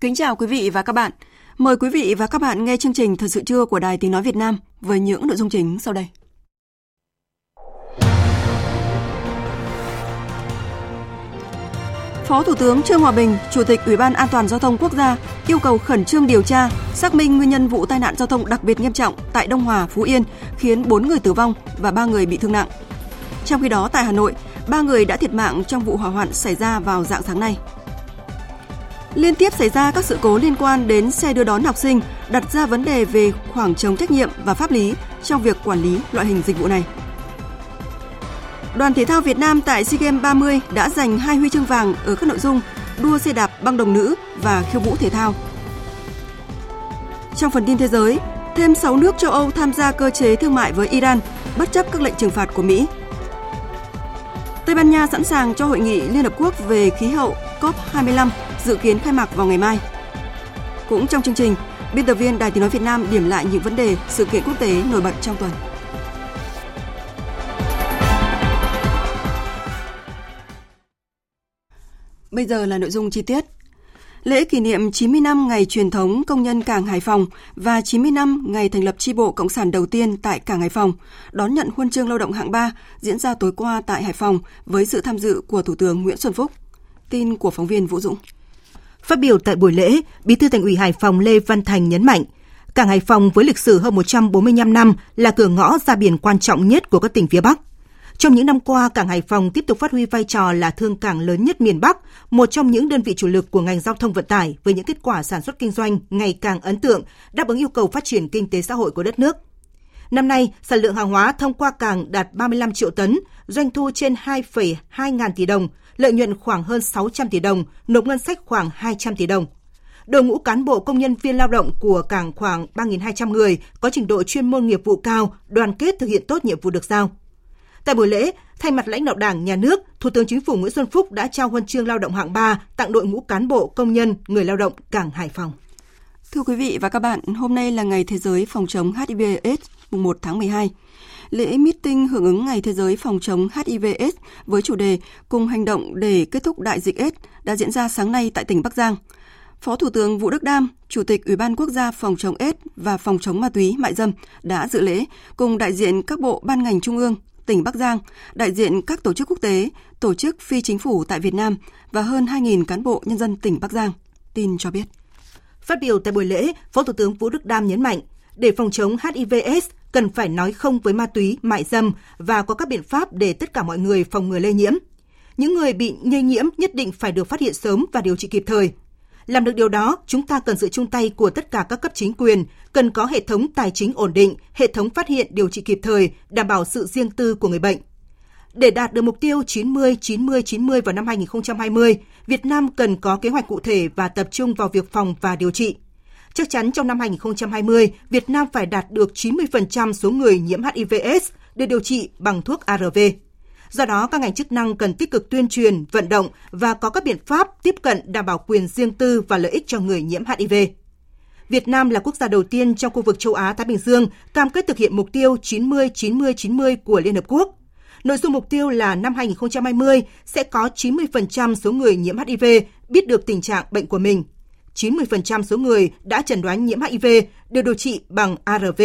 Kính chào quý vị và các bạn. Mời quý vị và các bạn nghe chương trình Thật sự trưa của Đài Tiếng Nói Việt Nam với những nội dung chính sau đây. Phó Thủ tướng Trương Hòa Bình, Chủ tịch Ủy ban An toàn Giao thông Quốc gia yêu cầu khẩn trương điều tra, xác minh nguyên nhân vụ tai nạn giao thông đặc biệt nghiêm trọng tại Đông Hòa, Phú Yên khiến 4 người tử vong và 3 người bị thương nặng. Trong khi đó, tại Hà Nội, 3 người đã thiệt mạng trong vụ hỏa hoạn xảy ra vào dạng sáng nay. Liên tiếp xảy ra các sự cố liên quan đến xe đưa đón học sinh, đặt ra vấn đề về khoảng trống trách nhiệm và pháp lý trong việc quản lý loại hình dịch vụ này. Đoàn thể thao Việt Nam tại SEA Games 30 đã giành hai huy chương vàng ở các nội dung đua xe đạp băng đồng nữ và khiêu vũ thể thao. Trong phần tin thế giới, thêm 6 nước châu Âu tham gia cơ chế thương mại với Iran bất chấp các lệnh trừng phạt của Mỹ. Tây Ban Nha sẵn sàng cho hội nghị Liên Hợp Quốc về khí hậu COP25 dự kiến khai mạc vào ngày mai. Cũng trong chương trình, biên tập viên Đài Tiếng nói Việt Nam điểm lại những vấn đề sự kiện quốc tế nổi bật trong tuần. Bây giờ là nội dung chi tiết. Lễ kỷ niệm 90 năm ngày truyền thống công nhân cảng Hải Phòng và 90 năm ngày thành lập chi bộ Cộng sản đầu tiên tại cảng Hải Phòng, đón nhận huân chương lao động hạng 3 diễn ra tối qua tại Hải Phòng với sự tham dự của Thủ tướng Nguyễn Xuân Phúc. Tin của phóng viên Vũ Dũng. Phát biểu tại buổi lễ, Bí thư Thành ủy Hải Phòng Lê Văn Thành nhấn mạnh, cảng Hải Phòng với lịch sử hơn 145 năm là cửa ngõ ra biển quan trọng nhất của các tỉnh phía Bắc. Trong những năm qua, cảng Hải Phòng tiếp tục phát huy vai trò là thương cảng lớn nhất miền Bắc, một trong những đơn vị chủ lực của ngành giao thông vận tải với những kết quả sản xuất kinh doanh ngày càng ấn tượng, đáp ứng yêu cầu phát triển kinh tế xã hội của đất nước. Năm nay, sản lượng hàng hóa thông qua cảng đạt 35 triệu tấn, doanh thu trên 2,2 ngàn tỷ đồng, lợi nhuận khoảng hơn 600 tỷ đồng, nộp ngân sách khoảng 200 tỷ đồng. Đội ngũ cán bộ công nhân viên lao động của cảng khoảng 3.200 người có trình độ chuyên môn nghiệp vụ cao, đoàn kết thực hiện tốt nhiệm vụ được giao. Tại buổi lễ, thay mặt lãnh đạo Đảng, Nhà nước, Thủ tướng Chính phủ Nguyễn Xuân Phúc đã trao huân chương lao động hạng 3 tặng đội ngũ cán bộ, công nhân, người lao động cảng Hải Phòng. Thưa quý vị và các bạn, hôm nay là ngày Thế giới phòng chống HIV/AIDS, mùng 1 tháng 12 lễ meeting hưởng ứng Ngày Thế giới phòng chống HIV/AIDS với chủ đề Cùng hành động để kết thúc đại dịch AIDS đã diễn ra sáng nay tại tỉnh Bắc Giang. Phó Thủ tướng Vũ Đức Đam, Chủ tịch Ủy ban Quốc gia phòng chống AIDS và phòng chống ma túy mại dâm đã dự lễ cùng đại diện các bộ ban ngành trung ương, tỉnh Bắc Giang, đại diện các tổ chức quốc tế, tổ chức phi chính phủ tại Việt Nam và hơn 2.000 cán bộ nhân dân tỉnh Bắc Giang. Tin cho biết. Phát biểu tại buổi lễ, Phó Thủ tướng Vũ Đức Đam nhấn mạnh, để phòng chống hivs cần phải nói không với ma túy, mại dâm và có các biện pháp để tất cả mọi người phòng ngừa lây nhiễm. Những người bị lây nhiễm nhất định phải được phát hiện sớm và điều trị kịp thời. Làm được điều đó, chúng ta cần sự chung tay của tất cả các cấp chính quyền, cần có hệ thống tài chính ổn định, hệ thống phát hiện điều trị kịp thời, đảm bảo sự riêng tư của người bệnh. Để đạt được mục tiêu 90-90-90 vào năm 2020, Việt Nam cần có kế hoạch cụ thể và tập trung vào việc phòng và điều trị. Chắc chắn trong năm 2020, Việt Nam phải đạt được 90% số người nhiễm HIVS được điều trị bằng thuốc ARV. Do đó, các ngành chức năng cần tích cực tuyên truyền, vận động và có các biện pháp tiếp cận đảm bảo quyền riêng tư và lợi ích cho người nhiễm HIV. Việt Nam là quốc gia đầu tiên trong khu vực châu Á Thái Bình Dương cam kết thực hiện mục tiêu 90-90-90 của Liên Hợp Quốc. Nội dung mục tiêu là năm 2020 sẽ có 90% số người nhiễm HIV biết được tình trạng bệnh của mình 90% số người đã chẩn đoán nhiễm HIV được điều trị bằng ARV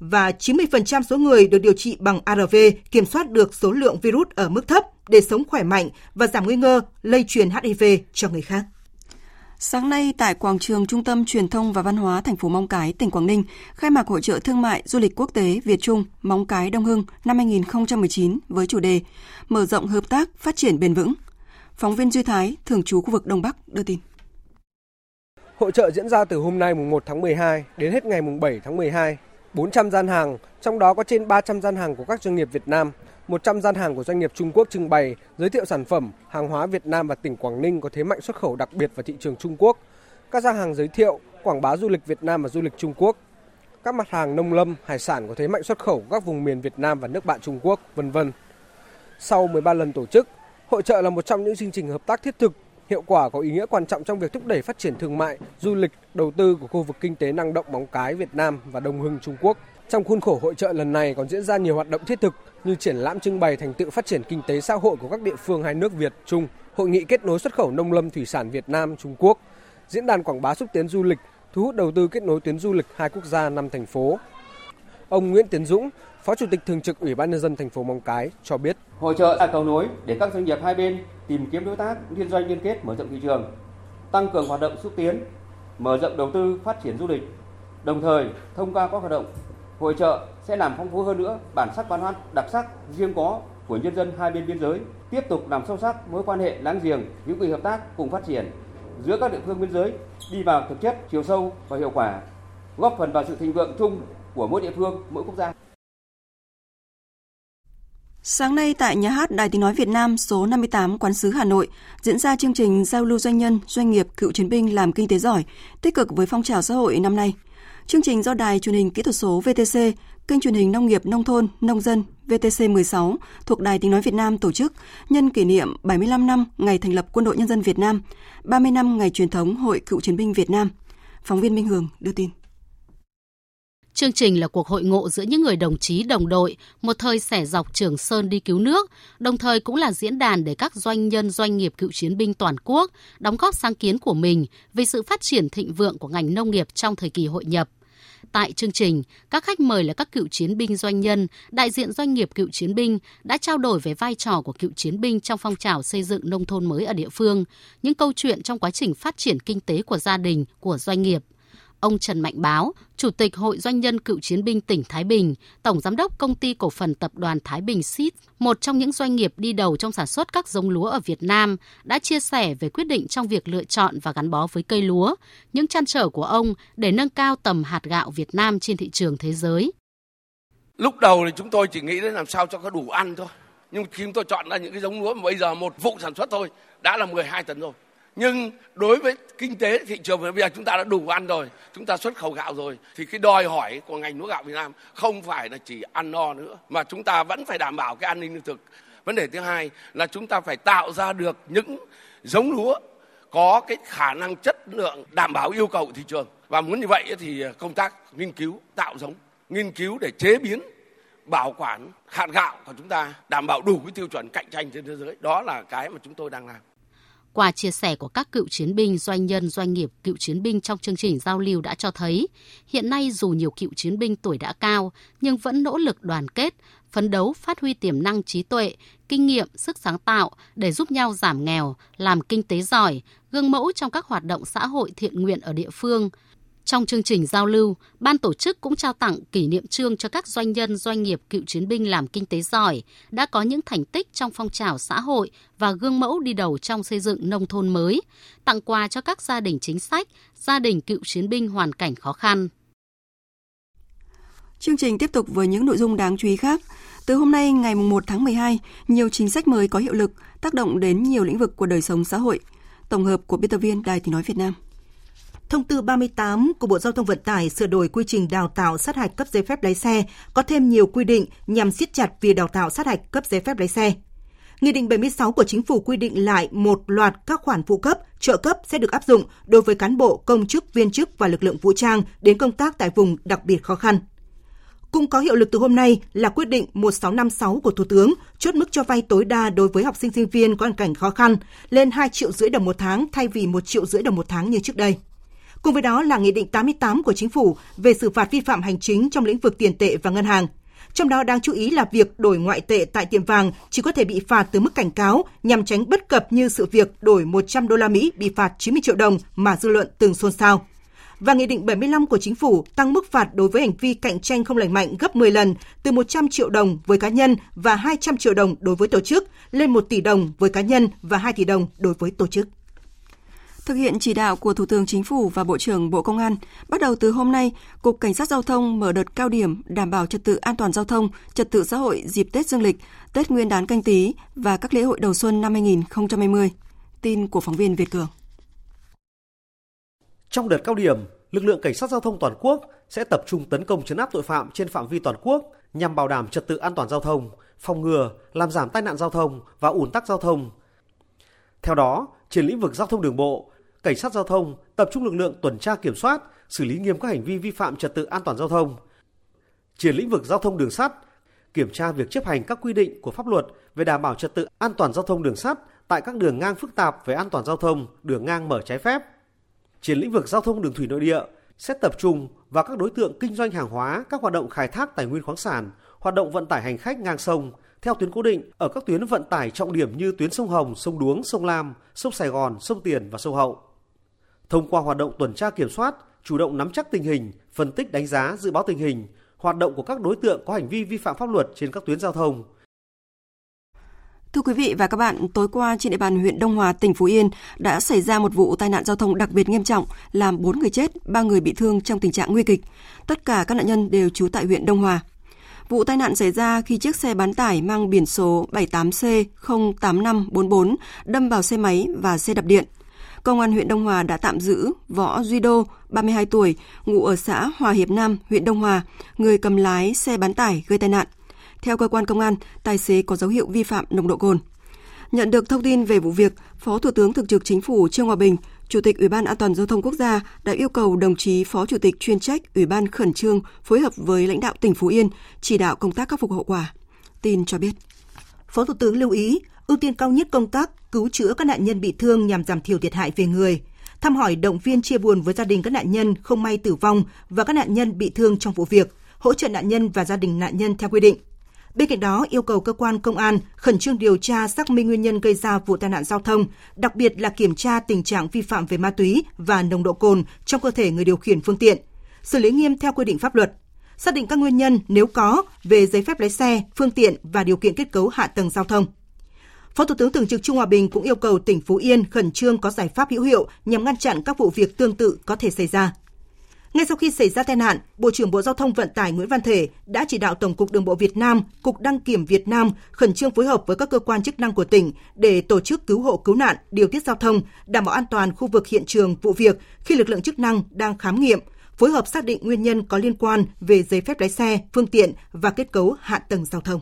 và 90% số người được điều trị bằng ARV kiểm soát được số lượng virus ở mức thấp để sống khỏe mạnh và giảm nguy cơ lây truyền HIV cho người khác. Sáng nay tại quảng trường Trung tâm Truyền thông và Văn hóa thành phố Móng Cái, tỉnh Quảng Ninh, khai mạc hội trợ thương mại du lịch quốc tế Việt Trung Móng Cái Đông Hưng năm 2019 với chủ đề Mở rộng hợp tác phát triển bền vững – Phóng viên Duy Thái, thường trú khu vực Đông Bắc đưa tin. Hội trợ diễn ra từ hôm nay mùng 1 tháng 12 đến hết ngày mùng 7 tháng 12. 400 gian hàng, trong đó có trên 300 gian hàng của các doanh nghiệp Việt Nam, 100 gian hàng của doanh nghiệp Trung Quốc trưng bày, giới thiệu sản phẩm, hàng hóa Việt Nam và tỉnh Quảng Ninh có thế mạnh xuất khẩu đặc biệt vào thị trường Trung Quốc. Các gian hàng giới thiệu, quảng bá du lịch Việt Nam và du lịch Trung Quốc. Các mặt hàng nông lâm, hải sản có thế mạnh xuất khẩu các vùng miền Việt Nam và nước bạn Trung Quốc, vân vân. Sau 13 lần tổ chức, hội trợ là một trong những chương trình hợp tác thiết thực, hiệu quả có ý nghĩa quan trọng trong việc thúc đẩy phát triển thương mại, du lịch, đầu tư của khu vực kinh tế năng động Móng Cái Việt Nam và Đông Hưng Trung Quốc. Trong khuôn khổ hội trợ lần này còn diễn ra nhiều hoạt động thiết thực như triển lãm trưng bày thành tựu phát triển kinh tế xã hội của các địa phương hai nước Việt Trung, hội nghị kết nối xuất khẩu nông lâm thủy sản Việt Nam Trung Quốc, diễn đàn quảng bá xúc tiến du lịch, thu hút đầu tư kết nối tuyến du lịch hai quốc gia năm thành phố. Ông Nguyễn Tiến Dũng, Phó Chủ tịch Thường trực Ủy ban nhân dân thành phố Móng Cái cho biết: Hội trợ là cầu nối để các doanh nghiệp hai bên tìm kiếm đối tác liên doanh liên kết mở rộng thị trường, tăng cường hoạt động xúc tiến, mở rộng đầu tư phát triển du lịch. Đồng thời, thông qua các hoạt động hội trợ sẽ làm phong phú hơn nữa bản sắc văn hóa đặc sắc riêng có của nhân dân hai bên biên giới, tiếp tục làm sâu sắc mối quan hệ láng giềng, hữu nghị hợp tác cùng phát triển giữa các địa phương biên giới đi vào thực chất, chiều sâu và hiệu quả, góp phần vào sự thịnh vượng chung của mỗi địa phương, mỗi quốc gia. Sáng nay tại Nhà hát Đài Tiếng Nói Việt Nam số 58 Quán sứ Hà Nội diễn ra chương trình giao lưu doanh nhân, doanh nghiệp, cựu chiến binh làm kinh tế giỏi, tích cực với phong trào xã hội năm nay. Chương trình do Đài truyền hình kỹ thuật số VTC, kênh truyền hình nông nghiệp nông thôn, nông dân VTC 16 thuộc Đài Tiếng Nói Việt Nam tổ chức nhân kỷ niệm 75 năm ngày thành lập Quân đội Nhân dân Việt Nam, 30 năm ngày truyền thống Hội Cựu Chiến binh Việt Nam. Phóng viên Minh Hường đưa tin. Chương trình là cuộc hội ngộ giữa những người đồng chí đồng đội, một thời sẻ dọc Trường Sơn đi cứu nước, đồng thời cũng là diễn đàn để các doanh nhân doanh nghiệp cựu chiến binh toàn quốc đóng góp sáng kiến của mình về sự phát triển thịnh vượng của ngành nông nghiệp trong thời kỳ hội nhập. Tại chương trình, các khách mời là các cựu chiến binh doanh nhân, đại diện doanh nghiệp cựu chiến binh đã trao đổi về vai trò của cựu chiến binh trong phong trào xây dựng nông thôn mới ở địa phương, những câu chuyện trong quá trình phát triển kinh tế của gia đình, của doanh nghiệp. Ông Trần Mạnh Báo, Chủ tịch Hội Doanh nhân Cựu Chiến binh tỉnh Thái Bình, Tổng Giám đốc Công ty Cổ phần Tập đoàn Thái Bình SIT, một trong những doanh nghiệp đi đầu trong sản xuất các giống lúa ở Việt Nam, đã chia sẻ về quyết định trong việc lựa chọn và gắn bó với cây lúa, những chăn trở của ông để nâng cao tầm hạt gạo Việt Nam trên thị trường thế giới. Lúc đầu thì chúng tôi chỉ nghĩ đến làm sao cho có đủ ăn thôi. Nhưng khi chúng tôi chọn ra những cái giống lúa mà bây giờ một vụ sản xuất thôi đã là 12 tấn rồi nhưng đối với kinh tế thị trường, bây giờ chúng ta đã đủ ăn rồi, chúng ta xuất khẩu gạo rồi, thì cái đòi hỏi của ngành lúa gạo Việt Nam không phải là chỉ ăn no nữa, mà chúng ta vẫn phải đảm bảo cái an ninh lương thực. Vấn đề thứ hai là chúng ta phải tạo ra được những giống lúa có cái khả năng chất lượng đảm bảo yêu cầu của thị trường. Và muốn như vậy thì công tác nghiên cứu, tạo giống, nghiên cứu để chế biến, bảo quản hạt gạo của chúng ta, đảm bảo đủ cái tiêu chuẩn cạnh tranh trên thế giới. Đó là cái mà chúng tôi đang làm qua chia sẻ của các cựu chiến binh, doanh nhân, doanh nghiệp, cựu chiến binh trong chương trình giao lưu đã cho thấy, hiện nay dù nhiều cựu chiến binh tuổi đã cao, nhưng vẫn nỗ lực đoàn kết, phấn đấu phát huy tiềm năng trí tuệ, kinh nghiệm, sức sáng tạo để giúp nhau giảm nghèo, làm kinh tế giỏi, gương mẫu trong các hoạt động xã hội thiện nguyện ở địa phương, trong chương trình giao lưu, ban tổ chức cũng trao tặng kỷ niệm trương cho các doanh nhân doanh nghiệp cựu chiến binh làm kinh tế giỏi, đã có những thành tích trong phong trào xã hội và gương mẫu đi đầu trong xây dựng nông thôn mới, tặng quà cho các gia đình chính sách, gia đình cựu chiến binh hoàn cảnh khó khăn. Chương trình tiếp tục với những nội dung đáng chú ý khác. Từ hôm nay ngày 1 tháng 12, nhiều chính sách mới có hiệu lực tác động đến nhiều lĩnh vực của đời sống xã hội. Tổng hợp của biên tập viên Đài Tiếng Nói Việt Nam. Thông tư 38 của Bộ Giao thông Vận tải sửa đổi quy trình đào tạo sát hạch cấp giấy phép lái xe có thêm nhiều quy định nhằm siết chặt việc đào tạo sát hạch cấp giấy phép lái xe. Nghị định 76 của Chính phủ quy định lại một loạt các khoản phụ cấp, trợ cấp sẽ được áp dụng đối với cán bộ, công chức, viên chức và lực lượng vũ trang đến công tác tại vùng đặc biệt khó khăn. Cũng có hiệu lực từ hôm nay là quyết định 1656 của Thủ tướng chốt mức cho vay tối đa đối với học sinh sinh viên có hoàn cảnh khó khăn lên 2 triệu rưỡi đồng một tháng thay vì 1 triệu rưỡi đồng một tháng như trước đây. Cùng với đó là Nghị định 88 của Chính phủ về xử phạt vi phạm hành chính trong lĩnh vực tiền tệ và ngân hàng. Trong đó đáng chú ý là việc đổi ngoại tệ tại tiệm vàng chỉ có thể bị phạt từ mức cảnh cáo nhằm tránh bất cập như sự việc đổi 100 đô la Mỹ bị phạt 90 triệu đồng mà dư luận từng xôn xao. và Nghị định 75 của Chính phủ tăng mức phạt đối với hành vi cạnh tranh không lành mạnh gấp 10 lần từ 100 triệu đồng với cá nhân và 200 triệu đồng đối với tổ chức lên 1 tỷ đồng với cá nhân và 2 tỷ đồng đối với tổ chức. Thực hiện chỉ đạo của Thủ tướng Chính phủ và Bộ trưởng Bộ Công an, bắt đầu từ hôm nay, Cục Cảnh sát Giao thông mở đợt cao điểm đảm bảo trật tự an toàn giao thông, trật tự xã hội dịp Tết Dương lịch, Tết Nguyên đán canh tí và các lễ hội đầu xuân năm 2020. Tin của phóng viên Việt Cường. Trong đợt cao điểm, lực lượng cảnh sát giao thông toàn quốc sẽ tập trung tấn công chấn áp tội phạm trên phạm vi toàn quốc nhằm bảo đảm trật tự an toàn giao thông, phòng ngừa, làm giảm tai nạn giao thông và ủn tắc giao thông. Theo đó, trên lĩnh vực giao thông đường bộ, cảnh sát giao thông tập trung lực lượng tuần tra kiểm soát, xử lý nghiêm các hành vi vi phạm trật tự an toàn giao thông. Trên lĩnh vực giao thông đường sắt, kiểm tra việc chấp hành các quy định của pháp luật về đảm bảo trật tự an toàn giao thông đường sắt tại các đường ngang phức tạp về an toàn giao thông, đường ngang mở trái phép. Trên lĩnh vực giao thông đường thủy nội địa sẽ tập trung vào các đối tượng kinh doanh hàng hóa, các hoạt động khai thác tài nguyên khoáng sản, hoạt động vận tải hành khách ngang sông theo tuyến cố định ở các tuyến vận tải trọng điểm như tuyến sông Hồng, sông Đuống, sông Lam, sông Sài Gòn, sông Tiền và sông Hậu. Thông qua hoạt động tuần tra kiểm soát, chủ động nắm chắc tình hình, phân tích đánh giá, dự báo tình hình, hoạt động của các đối tượng có hành vi vi phạm pháp luật trên các tuyến giao thông, Thưa quý vị và các bạn, tối qua trên địa bàn huyện Đông Hòa, tỉnh Phú Yên đã xảy ra một vụ tai nạn giao thông đặc biệt nghiêm trọng, làm 4 người chết, 3 người bị thương trong tình trạng nguy kịch. Tất cả các nạn nhân đều trú tại huyện Đông Hòa. Vụ tai nạn xảy ra khi chiếc xe bán tải mang biển số 78C08544 đâm vào xe máy và xe đạp điện. Công an huyện Đông Hòa đã tạm giữ Võ Duy Đô, 32 tuổi, ngụ ở xã Hòa Hiệp Nam, huyện Đông Hòa, người cầm lái xe bán tải gây tai nạn. Theo cơ quan công an, tài xế có dấu hiệu vi phạm nồng độ cồn. Nhận được thông tin về vụ việc, Phó Thủ tướng Thường trực Chính phủ Trương Hòa Bình, Chủ tịch Ủy ban An toàn giao thông quốc gia đã yêu cầu đồng chí Phó Chủ tịch chuyên trách Ủy ban khẩn trương phối hợp với lãnh đạo tỉnh Phú Yên chỉ đạo công tác khắc phục hậu quả. Tin cho biết. Phó Thủ tướng lưu ý ưu tiên cao nhất công tác cứu chữa các nạn nhân bị thương nhằm giảm thiểu thiệt hại về người, thăm hỏi động viên chia buồn với gia đình các nạn nhân không may tử vong và các nạn nhân bị thương trong vụ việc, hỗ trợ nạn nhân và gia đình nạn nhân theo quy định. Bên cạnh đó, yêu cầu cơ quan công an khẩn trương điều tra xác minh nguyên nhân gây ra vụ tai nạn giao thông, đặc biệt là kiểm tra tình trạng vi phạm về ma túy và nồng độ cồn trong cơ thể người điều khiển phương tiện, xử lý nghiêm theo quy định pháp luật, xác định các nguyên nhân nếu có về giấy phép lái xe, phương tiện và điều kiện kết cấu hạ tầng giao thông. Phó Thủ tướng Thường trực Trung Hòa Bình cũng yêu cầu tỉnh Phú Yên khẩn trương có giải pháp hữu hiệu nhằm ngăn chặn các vụ việc tương tự có thể xảy ra. Ngay sau khi xảy ra tai nạn, Bộ trưởng Bộ Giao thông Vận tải Nguyễn Văn Thể đã chỉ đạo Tổng cục Đường bộ Việt Nam, Cục Đăng kiểm Việt Nam khẩn trương phối hợp với các cơ quan chức năng của tỉnh để tổ chức cứu hộ cứu nạn, điều tiết giao thông, đảm bảo an toàn khu vực hiện trường vụ việc khi lực lượng chức năng đang khám nghiệm, phối hợp xác định nguyên nhân có liên quan về giấy phép lái xe, phương tiện và kết cấu hạ tầng giao thông.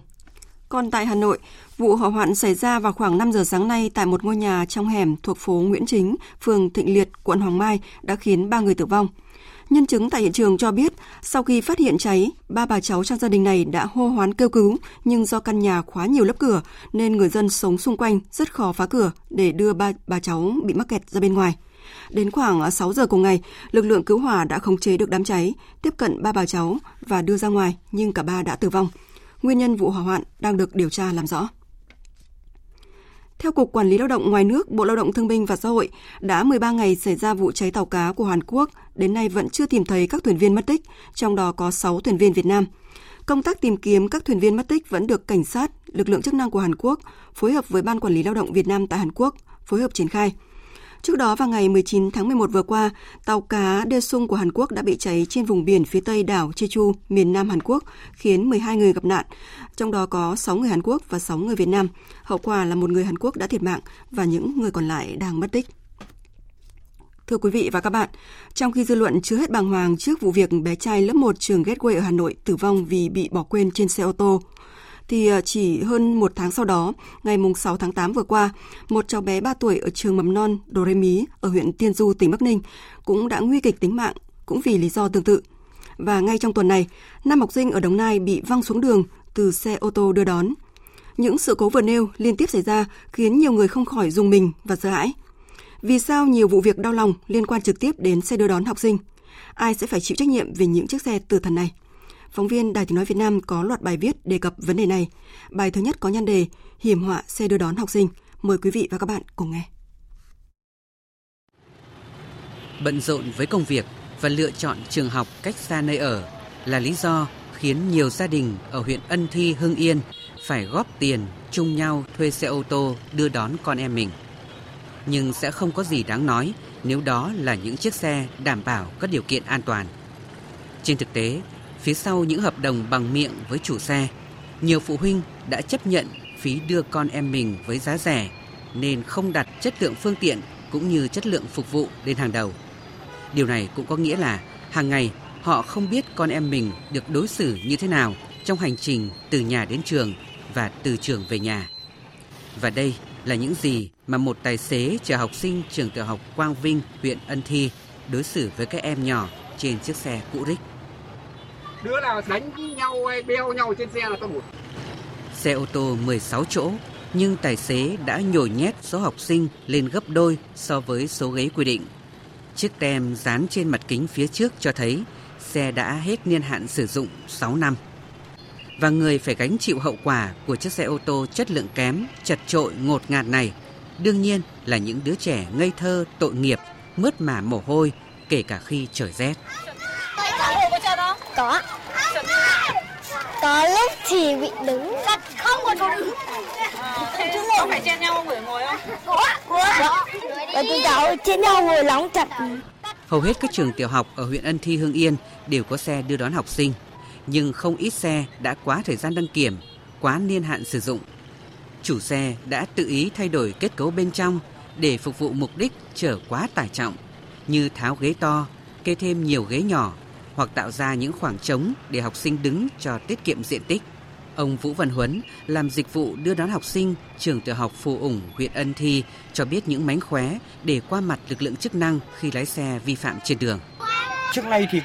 Còn tại Hà Nội, vụ hỏa hoạn xảy ra vào khoảng 5 giờ sáng nay tại một ngôi nhà trong hẻm thuộc phố Nguyễn Chính, phường Thịnh Liệt, quận Hoàng Mai đã khiến 3 người tử vong. Nhân chứng tại hiện trường cho biết, sau khi phát hiện cháy, ba bà cháu trong gia đình này đã hô hoán kêu cứu, nhưng do căn nhà khóa nhiều lớp cửa nên người dân sống xung quanh rất khó phá cửa để đưa ba bà cháu bị mắc kẹt ra bên ngoài. Đến khoảng 6 giờ cùng ngày, lực lượng cứu hỏa đã khống chế được đám cháy, tiếp cận ba bà cháu và đưa ra ngoài, nhưng cả ba đã tử vong. Nguyên nhân vụ hỏa hoạn đang được điều tra làm rõ. Theo Cục Quản lý Lao động ngoài nước, Bộ Lao động Thương binh và Xã hội đã 13 ngày xảy ra vụ cháy tàu cá của Hàn Quốc, đến nay vẫn chưa tìm thấy các thuyền viên mất tích, trong đó có 6 thuyền viên Việt Nam. Công tác tìm kiếm các thuyền viên mất tích vẫn được cảnh sát, lực lượng chức năng của Hàn Quốc phối hợp với Ban Quản lý Lao động Việt Nam tại Hàn Quốc phối hợp triển khai. Trước đó vào ngày 19 tháng 11 vừa qua, tàu cá Đê Sung của Hàn Quốc đã bị cháy trên vùng biển phía tây đảo Jeju, miền Nam Hàn Quốc, khiến 12 người gặp nạn, trong đó có 6 người Hàn Quốc và 6 người Việt Nam. Hậu quả là một người Hàn Quốc đã thiệt mạng và những người còn lại đang mất tích. Thưa quý vị và các bạn, trong khi dư luận chưa hết bàng hoàng trước vụ việc bé trai lớp 1 trường Gateway ở Hà Nội tử vong vì bị bỏ quên trên xe ô tô, thì à, chỉ hơn một tháng sau đó, ngày 6 tháng 8 vừa qua, một cháu bé 3 tuổi ở trường mầm non Đồ Rê Mí ở huyện Tiên Du, tỉnh Bắc Ninh cũng đã nguy kịch tính mạng, cũng vì lý do tương tự. Và ngay trong tuần này, năm học sinh ở Đồng Nai bị văng xuống đường từ xe ô tô đưa đón. Những sự cố vừa nêu liên tiếp xảy ra khiến nhiều người không khỏi dùng mình và sợ hãi. Vì sao nhiều vụ việc đau lòng liên quan trực tiếp đến xe đưa đón học sinh? Ai sẽ phải chịu trách nhiệm về những chiếc xe tử thần này? Phóng viên Đài tiếng nói Việt Nam có loạt bài viết đề cập vấn đề này. Bài thứ nhất có nhan đề Hiểm họa xe đưa đón học sinh. Mời quý vị và các bạn cùng nghe. Bận rộn với công việc và lựa chọn trường học cách xa nơi ở là lý do khiến nhiều gia đình ở huyện Ân Thi, Hưng Yên phải góp tiền chung nhau thuê xe ô tô đưa đón con em mình. Nhưng sẽ không có gì đáng nói nếu đó là những chiếc xe đảm bảo các điều kiện an toàn. Trên thực tế, phía sau những hợp đồng bằng miệng với chủ xe, nhiều phụ huynh đã chấp nhận phí đưa con em mình với giá rẻ nên không đặt chất lượng phương tiện cũng như chất lượng phục vụ lên hàng đầu. Điều này cũng có nghĩa là hàng ngày họ không biết con em mình được đối xử như thế nào trong hành trình từ nhà đến trường và từ trường về nhà. Và đây là những gì mà một tài xế chở học sinh trường tiểu học Quang Vinh, huyện Ân Thi đối xử với các em nhỏ trên chiếc xe cũ rích. Đứa nào đánh nhau hay beo nhau trên xe là tao một. Xe ô tô 16 chỗ nhưng tài xế đã nhồi nhét số học sinh lên gấp đôi so với số ghế quy định. Chiếc tem dán trên mặt kính phía trước cho thấy xe đã hết niên hạn sử dụng 6 năm. Và người phải gánh chịu hậu quả của chiếc xe ô tô chất lượng kém, chật trội, ngột ngạt này đương nhiên là những đứa trẻ ngây thơ, tội nghiệp, mướt mà mồ hôi, kể cả khi trời rét. Có. Có lúc thì bị đứng, không có chỗ đứng. Có phải chen nhau ngồi ngồi không? Có. Có. Và tụi cháu chen nhau ngồi nóng chặt. Hầu hết các trường tiểu học ở huyện Ân Thi Hưng Yên đều có xe đưa đón học sinh, nhưng không ít xe đã quá thời gian đăng kiểm, quá niên hạn sử dụng. Chủ xe đã tự ý thay đổi kết cấu bên trong để phục vụ mục đích chở quá tải trọng, như tháo ghế to, kê thêm nhiều ghế nhỏ hoặc tạo ra những khoảng trống để học sinh đứng cho tiết kiệm diện tích. Ông Vũ Văn Huấn làm dịch vụ đưa đón học sinh trường tiểu học Phù Ủng, huyện Ân Thi cho biết những mánh khóe để qua mặt lực lượng chức năng khi lái xe vi phạm trên đường. Trước đây thì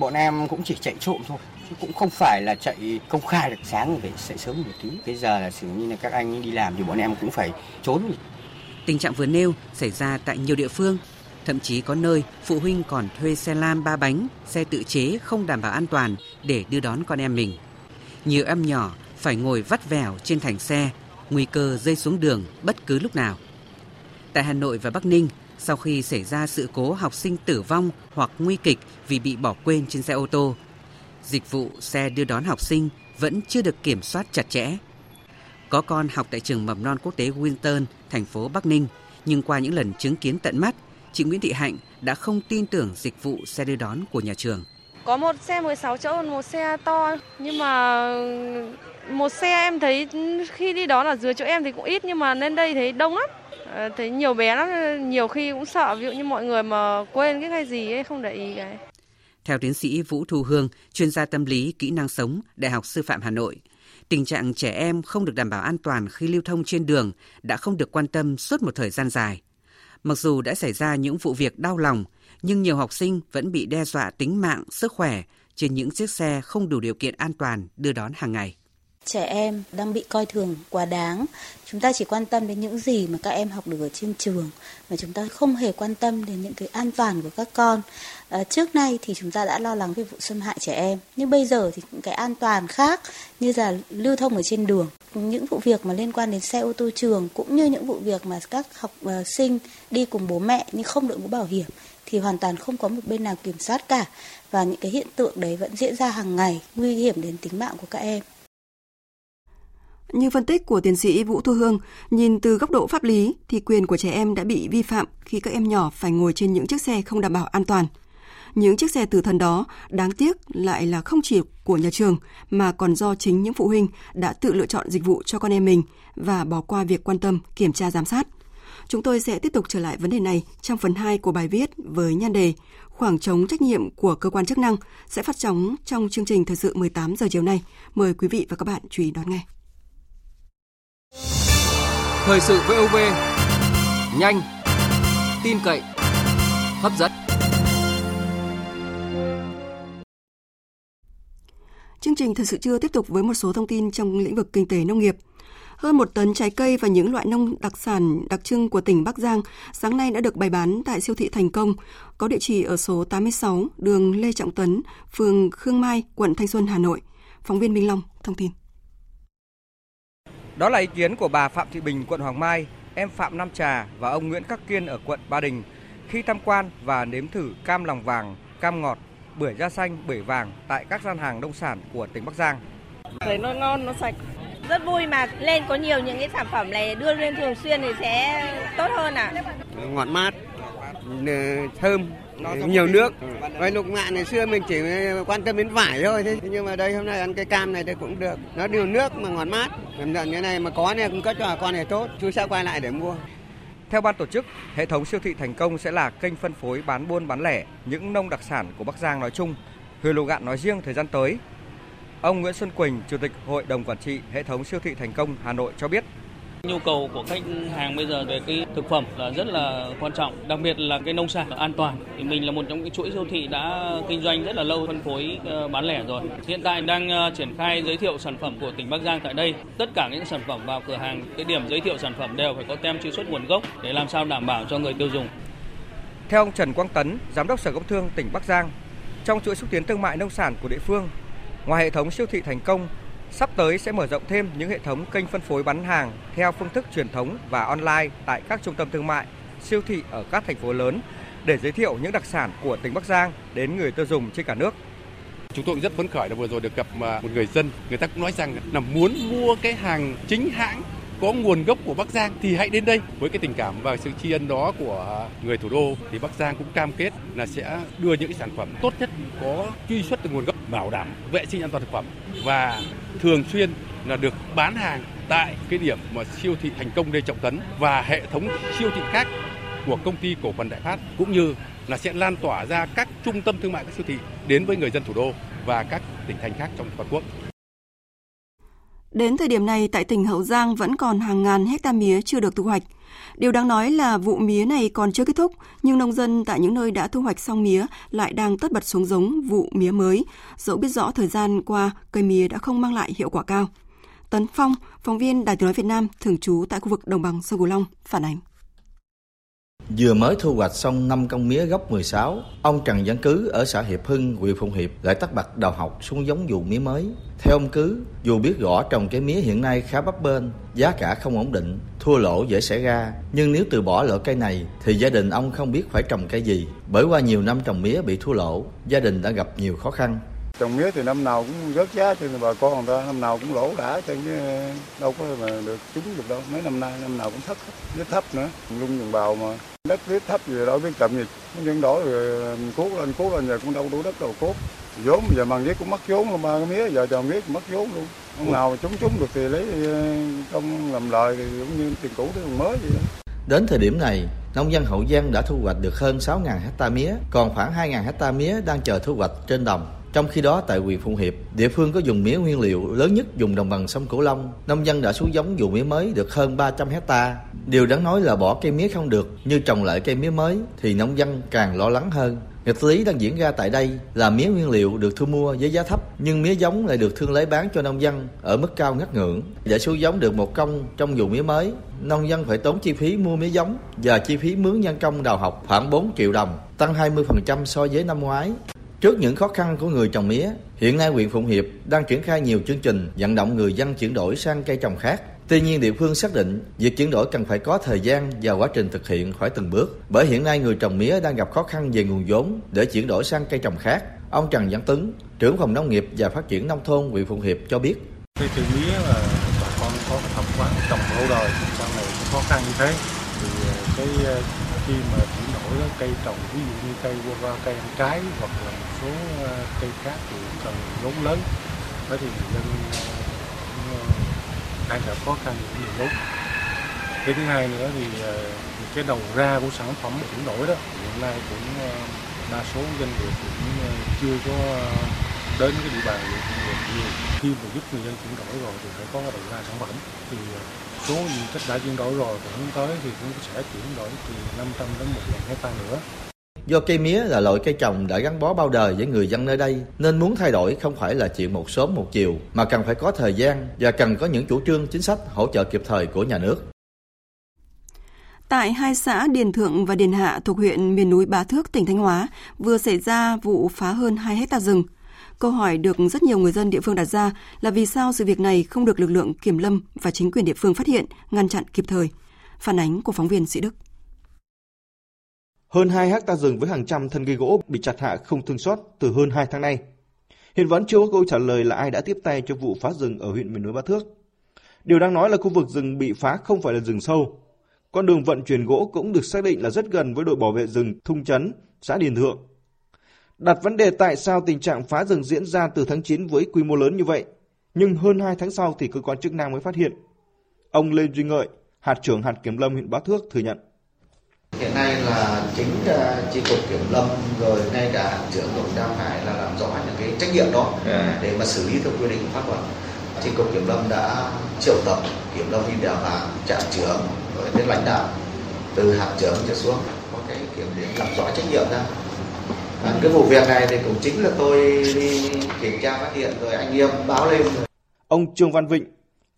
bọn em cũng chỉ chạy trộm thôi, chứ cũng không phải là chạy công khai được sáng phải dậy sớm một tí. Bây giờ là xử như là các anh đi làm thì bọn em cũng phải trốn. Tình trạng vừa nêu xảy ra tại nhiều địa phương Thậm chí có nơi phụ huynh còn thuê xe lam ba bánh, xe tự chế không đảm bảo an toàn để đưa đón con em mình. Nhiều em nhỏ phải ngồi vắt vẻo trên thành xe, nguy cơ rơi xuống đường bất cứ lúc nào. Tại Hà Nội và Bắc Ninh, sau khi xảy ra sự cố học sinh tử vong hoặc nguy kịch vì bị bỏ quên trên xe ô tô, dịch vụ xe đưa đón học sinh vẫn chưa được kiểm soát chặt chẽ. Có con học tại trường mầm non quốc tế Winton, thành phố Bắc Ninh, nhưng qua những lần chứng kiến tận mắt, chị Nguyễn Thị Hạnh đã không tin tưởng dịch vụ xe đưa đón của nhà trường. Có một xe 16 chỗ, một xe to, nhưng mà một xe em thấy khi đi đón ở dưới chỗ em thì cũng ít nhưng mà lên đây thấy đông lắm. À, thấy nhiều bé lắm, nhiều khi cũng sợ ví dụ như mọi người mà quên cái cái gì ấy không để ý cái. Theo tiến sĩ Vũ Thu Hương, chuyên gia tâm lý kỹ năng sống, Đại học Sư phạm Hà Nội, tình trạng trẻ em không được đảm bảo an toàn khi lưu thông trên đường đã không được quan tâm suốt một thời gian dài. Mặc dù đã xảy ra những vụ việc đau lòng, nhưng nhiều học sinh vẫn bị đe dọa tính mạng, sức khỏe trên những chiếc xe không đủ điều kiện an toàn đưa đón hàng ngày trẻ em đang bị coi thường quá đáng. Chúng ta chỉ quan tâm đến những gì mà các em học được ở trên trường mà chúng ta không hề quan tâm đến những cái an toàn của các con. À, trước nay thì chúng ta đã lo lắng về vụ xâm hại trẻ em, nhưng bây giờ thì những cái an toàn khác như là lưu thông ở trên đường, những vụ việc mà liên quan đến xe ô tô trường cũng như những vụ việc mà các học uh, sinh đi cùng bố mẹ nhưng không đội mũ bảo hiểm thì hoàn toàn không có một bên nào kiểm soát cả và những cái hiện tượng đấy vẫn diễn ra hàng ngày nguy hiểm đến tính mạng của các em. Như phân tích của tiến sĩ Vũ Thu Hương, nhìn từ góc độ pháp lý thì quyền của trẻ em đã bị vi phạm khi các em nhỏ phải ngồi trên những chiếc xe không đảm bảo an toàn. Những chiếc xe tử thần đó đáng tiếc lại là không chỉ của nhà trường mà còn do chính những phụ huynh đã tự lựa chọn dịch vụ cho con em mình và bỏ qua việc quan tâm, kiểm tra giám sát. Chúng tôi sẽ tiếp tục trở lại vấn đề này trong phần 2 của bài viết với nhan đề Khoảng trống trách nhiệm của cơ quan chức năng sẽ phát sóng trong chương trình thời sự 18 giờ chiều nay. Mời quý vị và các bạn chú ý đón nghe. Thời sự VOV nhanh, tin cậy, hấp dẫn. Chương trình thật sự chưa tiếp tục với một số thông tin trong lĩnh vực kinh tế nông nghiệp. Hơn một tấn trái cây và những loại nông đặc sản đặc trưng của tỉnh Bắc Giang sáng nay đã được bày bán tại siêu thị Thành Công, có địa chỉ ở số 86 đường Lê Trọng Tấn, phường Khương Mai, quận Thanh Xuân, Hà Nội. Phóng viên Minh Long thông tin. Đó là ý kiến của bà Phạm Thị Bình, quận Hoàng Mai, em Phạm Nam Trà và ông Nguyễn Khắc Kiên ở quận Ba Đình khi tham quan và nếm thử cam lòng vàng, cam ngọt, bưởi da xanh, bưởi vàng tại các gian hàng nông sản của tỉnh Bắc Giang. Thấy nó ngon, nó sạch. Rất vui mà lên có nhiều những cái sản phẩm này đưa lên thường xuyên thì sẽ tốt hơn à. Ngọt mát, thơm, nhiều nước. Với lục ngạn ngày xưa mình chỉ quan tâm đến vải thôi thế nhưng mà đây hôm nay ăn cây cam này thì cũng được. Nó nhiều nước mà ngọt mát. Cảm nhận cái này mà có này cũng có cho con này tốt. Chú sẽ quay lại để mua. Theo ban tổ chức, hệ thống siêu thị thành công sẽ là kênh phân phối bán buôn bán lẻ những nông đặc sản của Bắc Giang nói chung, huyện Lục Ngạn nói riêng thời gian tới. Ông Nguyễn Xuân Quỳnh, Chủ tịch Hội đồng Quản trị Hệ thống siêu thị thành công Hà Nội cho biết. Nhu cầu của khách hàng bây giờ về cái thực phẩm là rất là quan trọng, đặc biệt là cái nông sản an toàn. Thì mình là một trong những chuỗi siêu thị đã kinh doanh rất là lâu phân phối ờ, bán lẻ rồi. Hiện tại đang ờ, triển khai giới thiệu sản phẩm của tỉnh Bắc Giang tại đây. Tất cả những sản phẩm vào cửa hàng, cái điểm giới thiệu sản phẩm đều phải có tem truy xuất nguồn gốc để làm sao đảm bảo cho người tiêu dùng. Theo ông Trần Quang Tấn, Giám đốc Sở Công Thương tỉnh Bắc Giang, trong chuỗi xúc tiến thương mại nông sản của địa phương, ngoài hệ thống siêu thị thành công Sắp tới sẽ mở rộng thêm những hệ thống kênh phân phối bán hàng theo phương thức truyền thống và online tại các trung tâm thương mại, siêu thị ở các thành phố lớn để giới thiệu những đặc sản của tỉnh Bắc Giang đến người tiêu dùng trên cả nước. Chúng tôi rất phấn khởi là vừa rồi được gặp à, một người dân, người ta cũng nói rằng là muốn mua cái hàng chính hãng có nguồn gốc của Bắc Giang thì hãy đến đây với cái tình cảm và sự tri ân đó của người thủ đô thì Bắc Giang cũng cam kết là sẽ đưa những cái sản phẩm tốt nhất có truy xuất từ nguồn gốc, bảo đảm vệ sinh an toàn thực phẩm và thường xuyên là được bán hàng tại cái điểm mà siêu thị thành công Lê Trọng Tấn và hệ thống siêu thị khác của công ty cổ phần Đại Phát, cũng như là sẽ lan tỏa ra các trung tâm thương mại các siêu thị đến với người dân thủ đô và các tỉnh thành khác trong toàn quốc. Đến thời điểm này, tại tỉnh Hậu Giang vẫn còn hàng ngàn hecta mía chưa được thu hoạch. Điều đáng nói là vụ mía này còn chưa kết thúc, nhưng nông dân tại những nơi đã thu hoạch xong mía lại đang tất bật xuống giống vụ mía mới, dẫu biết rõ thời gian qua cây mía đã không mang lại hiệu quả cao. Tấn Phong, phóng viên Đài tiếng nói Việt Nam, thường trú tại khu vực đồng bằng sông Cửu Long, phản ánh. Vừa mới thu hoạch xong 5 công mía gốc 16, ông Trần Văn Cứ ở xã Hiệp Hưng, huyện Phụng Hiệp lại tắt bật đào học xuống giống vụ mía mới. Theo ông Cứ, dù biết rõ trồng cây mía hiện nay khá bấp bênh, giá cả không ổn định, thua lỗ dễ xảy ra, nhưng nếu từ bỏ loại cây này thì gia đình ông không biết phải trồng cây gì. Bởi qua nhiều năm trồng mía bị thua lỗ, gia đình đã gặp nhiều khó khăn. Trồng mía thì năm nào cũng rớt giá cho nên bà con người ta năm nào cũng lỗ đã cho chứ đâu có mà được trúng được đâu. Mấy năm nay năm nào cũng thấp, rất thấp nữa. Lung đồng bào mà đất viết thấp gì đâu biết trồng gì nhưng đó rồi cuốc lên cuốc lên giờ cũng đâu đủ đất đâu cuốc vốn giờ mang giết cũng mất vốn luôn mà cái mía giờ trồng mía cũng mất vốn luôn Ông nào trúng trúng được thì lấy ờ, công làm lời thì cũng như tiền cũ tiền mới vậy đó. Đến thời điểm này, nông dân Hậu Giang đã thu hoạch được hơn 6.000 hecta mía, còn khoảng 2.000 hecta mía đang chờ thu hoạch trên đồng. Trong khi đó tại huyện Phụng Hiệp, địa phương có dùng mía nguyên liệu lớn nhất dùng đồng bằng sông Cửu Long, nông dân đã xuống giống vụ mía mới được hơn 300 hecta. Điều đáng nói là bỏ cây mía không được, như trồng lại cây mía mới thì nông dân càng lo lắng hơn. Nghịch lý đang diễn ra tại đây là mía nguyên liệu được thu mua với giá thấp, nhưng mía giống lại được thương lái bán cho nông dân ở mức cao ngất ngưỡng. Để xuống giống được một công trong vụ mía mới, nông dân phải tốn chi phí mua mía giống và chi phí mướn nhân công đào học khoảng 4 triệu đồng, tăng 20% so với năm ngoái. Trước những khó khăn của người trồng mía, hiện nay huyện Phụng Hiệp đang triển khai nhiều chương trình vận động người dân chuyển đổi sang cây trồng khác. Tuy nhiên địa phương xác định việc chuyển đổi cần phải có thời gian và quá trình thực hiện khỏi từng bước. Bởi hiện nay người trồng mía đang gặp khó khăn về nguồn vốn để chuyển đổi sang cây trồng khác. Ông Trần Văn Tấn, trưởng phòng nông nghiệp và phát triển nông thôn huyện Phụng Hiệp cho biết. Cây trồng mía là bà con có tập quán trồng lâu đời, sau này khó khăn như thế thì ờ, cái ờ, khi mà chuyển đổi cây trồng ví dụ như cây qua cây ăn trái hoặc là số ờ, cây khác thì cần vốn lớn. Thế thì người dân ờ, đang gặp khó khăn về nhiều vốn. Cái thứ hai nữa thì ờ, cái đầu ra của sản phẩm chuyển đổi đó. Hiện nay cũng đa số doanh nghiệp cũng chưa có đến cái địa bàn huyện nhiều. Khi mà giúp người dân chuyển đổi rồi thì phải có đầu ra sản phẩm. Thì số diện tích đã chuyển đổi rồi và hướng tới thì cũng sẽ chuyển đổi từ 500 đến 1 000 hecta nữa. Do cây mía là loại cây trồng đã gắn bó bao đời với người dân nơi đây, nên muốn thay đổi không phải là chuyện một sớm một chiều, mà cần phải có thời gian và cần có những chủ trương chính sách hỗ trợ kịp thời của nhà nước. Tại hai xã Điền Thượng và Điền Hạ thuộc huyện miền núi Bá Thước, tỉnh Thanh Hóa, vừa xảy ra vụ phá hơn 2 hecta rừng. Câu hỏi được rất nhiều người dân địa phương đặt ra là vì sao sự việc này không được lực lượng kiểm lâm và chính quyền địa phương phát hiện, ngăn chặn kịp thời. Phản ánh của phóng viên Sĩ Đức. Hơn 2 hecta rừng với hàng trăm thân cây gỗ bị chặt hạ không thương xót từ hơn 2 tháng nay. Hiện vẫn chưa có câu trả lời là ai đã tiếp tay cho vụ phá rừng ở huyện miền núi Ba Thước. Điều đang nói là khu vực rừng bị phá không phải là rừng sâu. Con đường vận chuyển gỗ cũng được xác định là rất gần với đội bảo vệ rừng Thung Chấn, xã Điền Thượng. Đặt vấn đề tại sao tình trạng phá rừng diễn ra từ tháng 9 với quy mô lớn như vậy, nhưng hơn 2 tháng sau thì cơ quan chức năng mới phát hiện. Ông Lê Duy Ngợi, hạt trưởng hạt kiểm lâm huyện Bá Thước thừa nhận. Hiện nay là chính uh, chi cục kiểm lâm rồi ngay cả hạt trưởng cũng đang phải là làm rõ những cái trách nhiệm đó yeah. để mà xử lý theo quy định của pháp luật. Chi cục kiểm lâm đã triệu tập kiểm lâm viên đèo hàng trạm trưởng rồi đến lãnh đạo từ hạt trưởng trở xuống có cái kiểm điểm làm rõ trách nhiệm ra. À, cái vụ việc này thì cũng chính là tôi đi kiểm tra phát hiện rồi anh em báo lên. Ông Trương Văn Vịnh,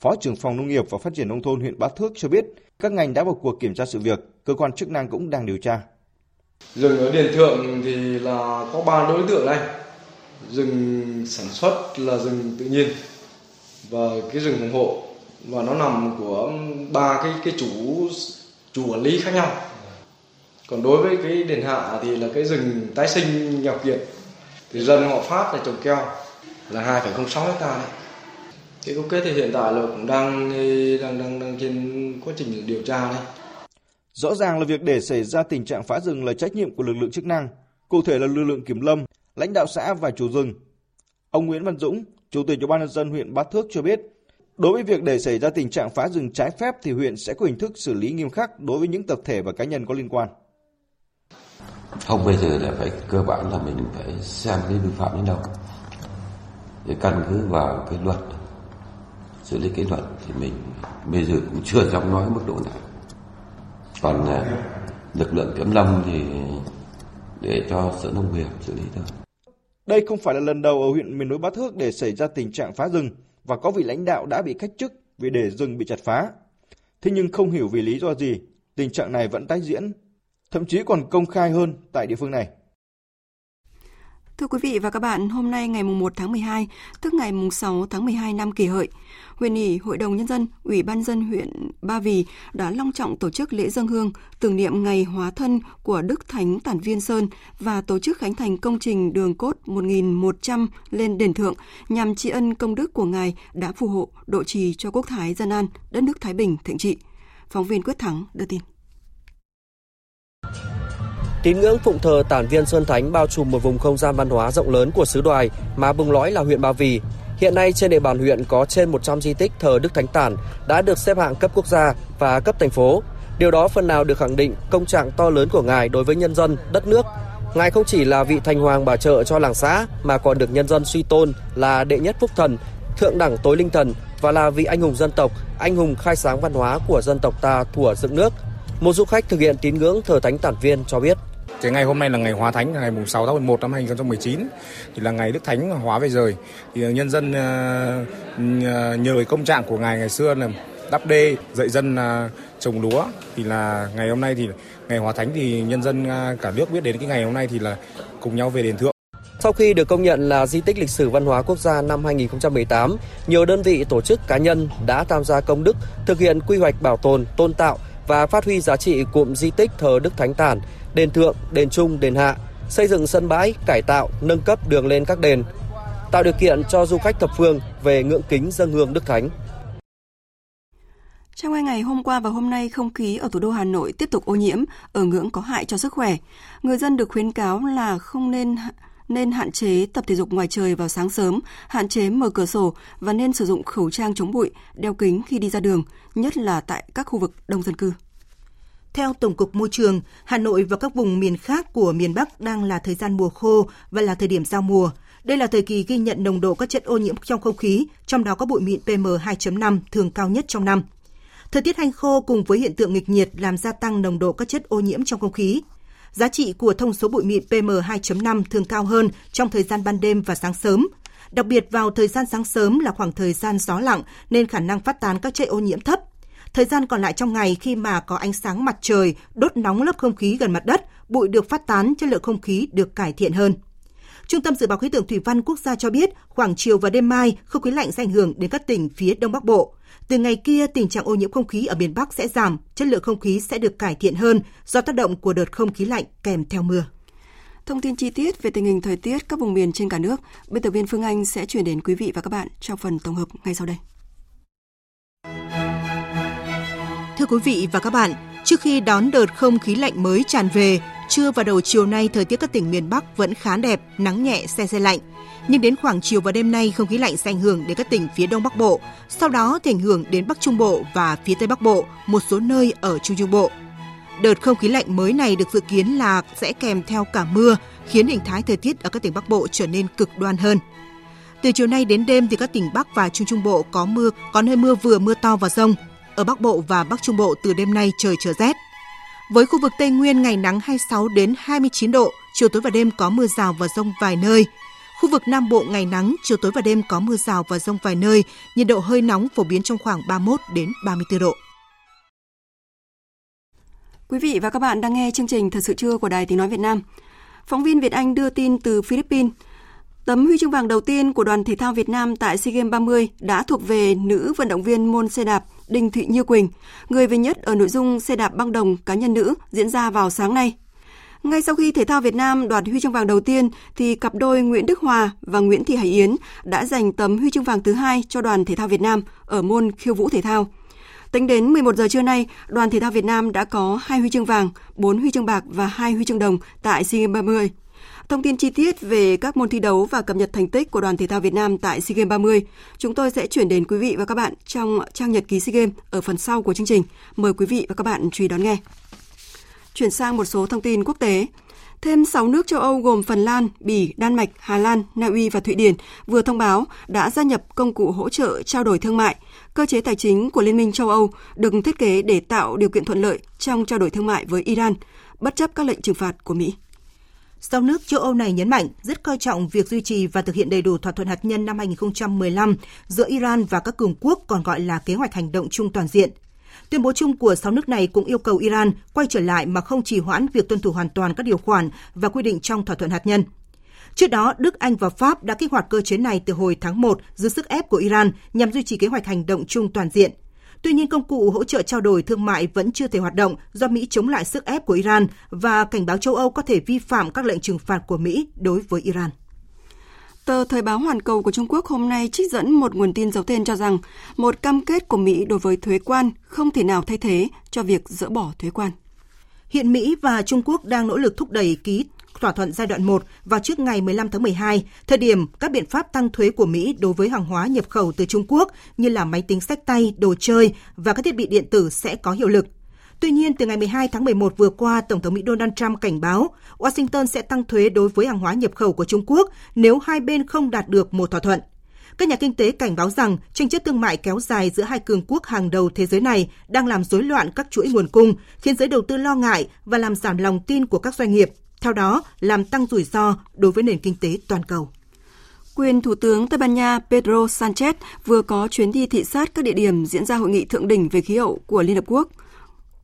Phó trưởng phòng Nông nghiệp và Phát triển nông thôn huyện Bá Thước cho biết, các ngành đã vào cuộc kiểm tra sự việc, cơ quan chức năng cũng đang điều tra. Rừng ở Điền Thượng thì là có ba đối tượng này. Rừng sản xuất là rừng tự nhiên và cái rừng phòng hộ và nó nằm của ba cái cái chủ chủ quản lý khác nhau. Còn đối với cái đền hạ thì là cái rừng tái sinh nghèo kiệt thì dân họ phát là trồng keo là 2,06 hecta đấy cái câu kết thì hiện tại là cũng đang đang đang, đang trên quá trình điều tra đây. Rõ ràng là việc để xảy ra tình trạng phá rừng là trách nhiệm của lực lượng chức năng, cụ thể là lực lượng kiểm lâm, lãnh đạo xã và chủ rừng. Ông Nguyễn Văn Dũng, Chủ tịch Ủy ban nhân dân huyện Bát Thước cho biết, đối với việc để xảy ra tình trạng phá rừng trái phép thì huyện sẽ có hình thức xử lý nghiêm khắc đối với những tập thể và cá nhân có liên quan. Không bây giờ là phải cơ bản là mình phải xem cái vi phạm đến đâu để căn cứ vào cái luật xử lý kỷ luật thì mình bây giờ cũng chưa dám nói mức độ nào còn à, lực lượng kiểm lâm thì để cho sở nông nghiệp xử lý thôi đây không phải là lần đầu ở huyện miền núi Bá Thước để xảy ra tình trạng phá rừng và có vị lãnh đạo đã bị cách chức vì để rừng bị chặt phá. Thế nhưng không hiểu vì lý do gì, tình trạng này vẫn tái diễn, thậm chí còn công khai hơn tại địa phương này. Thưa quý vị và các bạn, hôm nay ngày 1 tháng 12, tức ngày 6 tháng 12 năm kỷ hợi, huyện ủy, hội đồng nhân dân, ủy ban dân huyện Ba Vì đã long trọng tổ chức lễ dân hương tưởng niệm ngày hóa thân của Đức Thánh Tản Viên Sơn và tổ chức khánh thành công trình đường cốt 1100 lên đền thượng nhằm tri ân công đức của ngài đã phù hộ độ trì cho quốc thái dân an, đất nước Thái Bình thịnh trị. Phóng viên Quyết Thắng đưa tin. Tín ngưỡng phụng thờ Tản Viên Sơn Thánh bao trùm một vùng không gian văn hóa rộng lớn của xứ Đoài mà bùng lõi là huyện Ba Vì. Hiện nay trên địa bàn huyện có trên 100 di tích thờ Đức Thánh Tản đã được xếp hạng cấp quốc gia và cấp thành phố. Điều đó phần nào được khẳng định công trạng to lớn của Ngài đối với nhân dân, đất nước. Ngài không chỉ là vị thành hoàng bà trợ cho làng xã mà còn được nhân dân suy tôn là đệ nhất phúc thần, thượng đẳng tối linh thần và là vị anh hùng dân tộc, anh hùng khai sáng văn hóa của dân tộc ta thủa dựng nước. Một du khách thực hiện tín ngưỡng thờ Thánh Tản Viên cho biết. Cái ngày hôm nay là ngày hóa thánh ngày mùng 6 tháng 11 năm 2019 thì là ngày Đức Thánh hóa về rời. Thì nhân dân uh, nhờ công trạng của ngài ngày xưa là đắp đê dạy dân uh, trồng lúa thì là ngày hôm nay thì ngày hóa thánh thì nhân dân uh, cả nước biết đến cái ngày hôm nay thì là cùng nhau về đền thượng. Sau khi được công nhận là di tích lịch sử văn hóa quốc gia năm 2018, nhiều đơn vị tổ chức cá nhân đã tham gia công đức thực hiện quy hoạch bảo tồn, tôn tạo và phát huy giá trị cụm di tích thờ Đức Thánh Tản đền thượng, đền trung, đền hạ, xây dựng sân bãi, cải tạo, nâng cấp đường lên các đền, tạo điều kiện cho du khách thập phương về ngưỡng kính dân hương Đức Thánh. Trong hai ngày hôm qua và hôm nay, không khí ở thủ đô Hà Nội tiếp tục ô nhiễm, ở ngưỡng có hại cho sức khỏe. Người dân được khuyến cáo là không nên nên hạn chế tập thể dục ngoài trời vào sáng sớm, hạn chế mở cửa sổ và nên sử dụng khẩu trang chống bụi, đeo kính khi đi ra đường, nhất là tại các khu vực đông dân cư. Theo Tổng cục Môi trường, Hà Nội và các vùng miền khác của miền Bắc đang là thời gian mùa khô và là thời điểm giao mùa. Đây là thời kỳ ghi nhận nồng độ các chất ô nhiễm trong không khí, trong đó có bụi mịn PM2.5 thường cao nhất trong năm. Thời tiết hanh khô cùng với hiện tượng nghịch nhiệt làm gia tăng nồng độ các chất ô nhiễm trong không khí. Giá trị của thông số bụi mịn PM2.5 thường cao hơn trong thời gian ban đêm và sáng sớm. Đặc biệt vào thời gian sáng sớm là khoảng thời gian gió lặng nên khả năng phát tán các chất ô nhiễm thấp, Thời gian còn lại trong ngày khi mà có ánh sáng mặt trời đốt nóng lớp không khí gần mặt đất, bụi được phát tán, chất lượng không khí được cải thiện hơn. Trung tâm Dự báo Khí tượng Thủy văn Quốc gia cho biết khoảng chiều và đêm mai, không khí lạnh sẽ ảnh hưởng đến các tỉnh phía Đông Bắc Bộ. Từ ngày kia, tình trạng ô nhiễm không khí ở miền Bắc sẽ giảm, chất lượng không khí sẽ được cải thiện hơn do tác động của đợt không khí lạnh kèm theo mưa. Thông tin chi tiết về tình hình thời tiết các vùng miền trên cả nước, biên tập viên Phương Anh sẽ chuyển đến quý vị và các bạn trong phần tổng hợp ngay sau đây. Thưa quý vị và các bạn, trước khi đón đợt không khí lạnh mới tràn về, trưa và đầu chiều nay thời tiết các tỉnh miền Bắc vẫn khá đẹp, nắng nhẹ, se se lạnh. Nhưng đến khoảng chiều và đêm nay không khí lạnh sẽ ảnh hưởng đến các tỉnh phía Đông Bắc Bộ, sau đó thì ảnh hưởng đến Bắc Trung Bộ và phía Tây Bắc Bộ, một số nơi ở Trung Trung Bộ. Đợt không khí lạnh mới này được dự kiến là sẽ kèm theo cả mưa, khiến hình thái thời tiết ở các tỉnh Bắc Bộ trở nên cực đoan hơn. Từ chiều nay đến đêm thì các tỉnh Bắc và Trung Trung Bộ có mưa, có nơi mưa vừa mưa to và rông. Ở Bắc Bộ và Bắc Trung Bộ từ đêm nay trời trở rét. Với khu vực Tây Nguyên ngày nắng 26 đến 29 độ, chiều tối và đêm có mưa rào và rông vài nơi. Khu vực Nam Bộ ngày nắng, chiều tối và đêm có mưa rào và rông vài nơi, nhiệt độ hơi nóng phổ biến trong khoảng 31 đến 34 độ. Quý vị và các bạn đang nghe chương trình Thật sự trưa của Đài Tiếng Nói Việt Nam. Phóng viên Việt Anh đưa tin từ Philippines. Tấm huy chương vàng đầu tiên của đoàn thể thao Việt Nam tại SEA Games 30 đã thuộc về nữ vận động viên môn xe đạp Đinh Thị Như Quỳnh, người về nhất ở nội dung xe đạp băng đồng cá nhân nữ diễn ra vào sáng nay. Ngay sau khi thể thao Việt Nam đoạt huy chương vàng đầu tiên, thì cặp đôi Nguyễn Đức Hòa và Nguyễn Thị Hải Yến đã giành tấm huy chương vàng thứ hai cho đoàn thể thao Việt Nam ở môn khiêu vũ thể thao. Tính đến 11 giờ trưa nay, đoàn thể thao Việt Nam đã có 2 huy chương vàng, 4 huy chương bạc và 2 huy chương đồng tại SEA Games 30. Thông tin chi tiết về các môn thi đấu và cập nhật thành tích của đoàn thể thao Việt Nam tại SEA Games 30, chúng tôi sẽ chuyển đến quý vị và các bạn trong trang nhật ký SEA Games ở phần sau của chương trình. Mời quý vị và các bạn chú ý đón nghe. Chuyển sang một số thông tin quốc tế. Thêm 6 nước châu Âu gồm Phần Lan, Bỉ, Đan Mạch, Hà Lan, Na Uy và Thụy Điển vừa thông báo đã gia nhập công cụ hỗ trợ trao đổi thương mại. Cơ chế tài chính của Liên minh châu Âu được thiết kế để tạo điều kiện thuận lợi trong trao đổi thương mại với Iran, bất chấp các lệnh trừng phạt của Mỹ. Sau nước châu Âu này nhấn mạnh rất coi trọng việc duy trì và thực hiện đầy đủ thỏa thuận hạt nhân năm 2015 giữa Iran và các cường quốc còn gọi là kế hoạch hành động chung toàn diện. Tuyên bố chung của sáu nước này cũng yêu cầu Iran quay trở lại mà không trì hoãn việc tuân thủ hoàn toàn các điều khoản và quy định trong thỏa thuận hạt nhân. Trước đó, Đức, Anh và Pháp đã kích hoạt cơ chế này từ hồi tháng 1 dưới sức ép của Iran nhằm duy trì kế hoạch hành động chung toàn diện. Tuy nhiên, công cụ hỗ trợ trao đổi thương mại vẫn chưa thể hoạt động do Mỹ chống lại sức ép của Iran và cảnh báo châu Âu có thể vi phạm các lệnh trừng phạt của Mỹ đối với Iran. Tờ Thời báo Hoàn Cầu của Trung Quốc hôm nay trích dẫn một nguồn tin giấu tên cho rằng một cam kết của Mỹ đối với thuế quan không thể nào thay thế cho việc dỡ bỏ thuế quan. Hiện Mỹ và Trung Quốc đang nỗ lực thúc đẩy ký thỏa thuận giai đoạn 1 vào trước ngày 15 tháng 12, thời điểm các biện pháp tăng thuế của Mỹ đối với hàng hóa nhập khẩu từ Trung Quốc như là máy tính sách tay, đồ chơi và các thiết bị điện tử sẽ có hiệu lực. Tuy nhiên, từ ngày 12 tháng 11 vừa qua, Tổng thống Mỹ Donald Trump cảnh báo Washington sẽ tăng thuế đối với hàng hóa nhập khẩu của Trung Quốc nếu hai bên không đạt được một thỏa thuận. Các nhà kinh tế cảnh báo rằng tranh chấp thương mại kéo dài giữa hai cường quốc hàng đầu thế giới này đang làm rối loạn các chuỗi nguồn cung, khiến giới đầu tư lo ngại và làm giảm lòng tin của các doanh nghiệp, theo đó làm tăng rủi ro đối với nền kinh tế toàn cầu. Quyền Thủ tướng Tây Ban Nha Pedro Sanchez vừa có chuyến đi thị sát các địa điểm diễn ra hội nghị thượng đỉnh về khí hậu của Liên Hợp Quốc –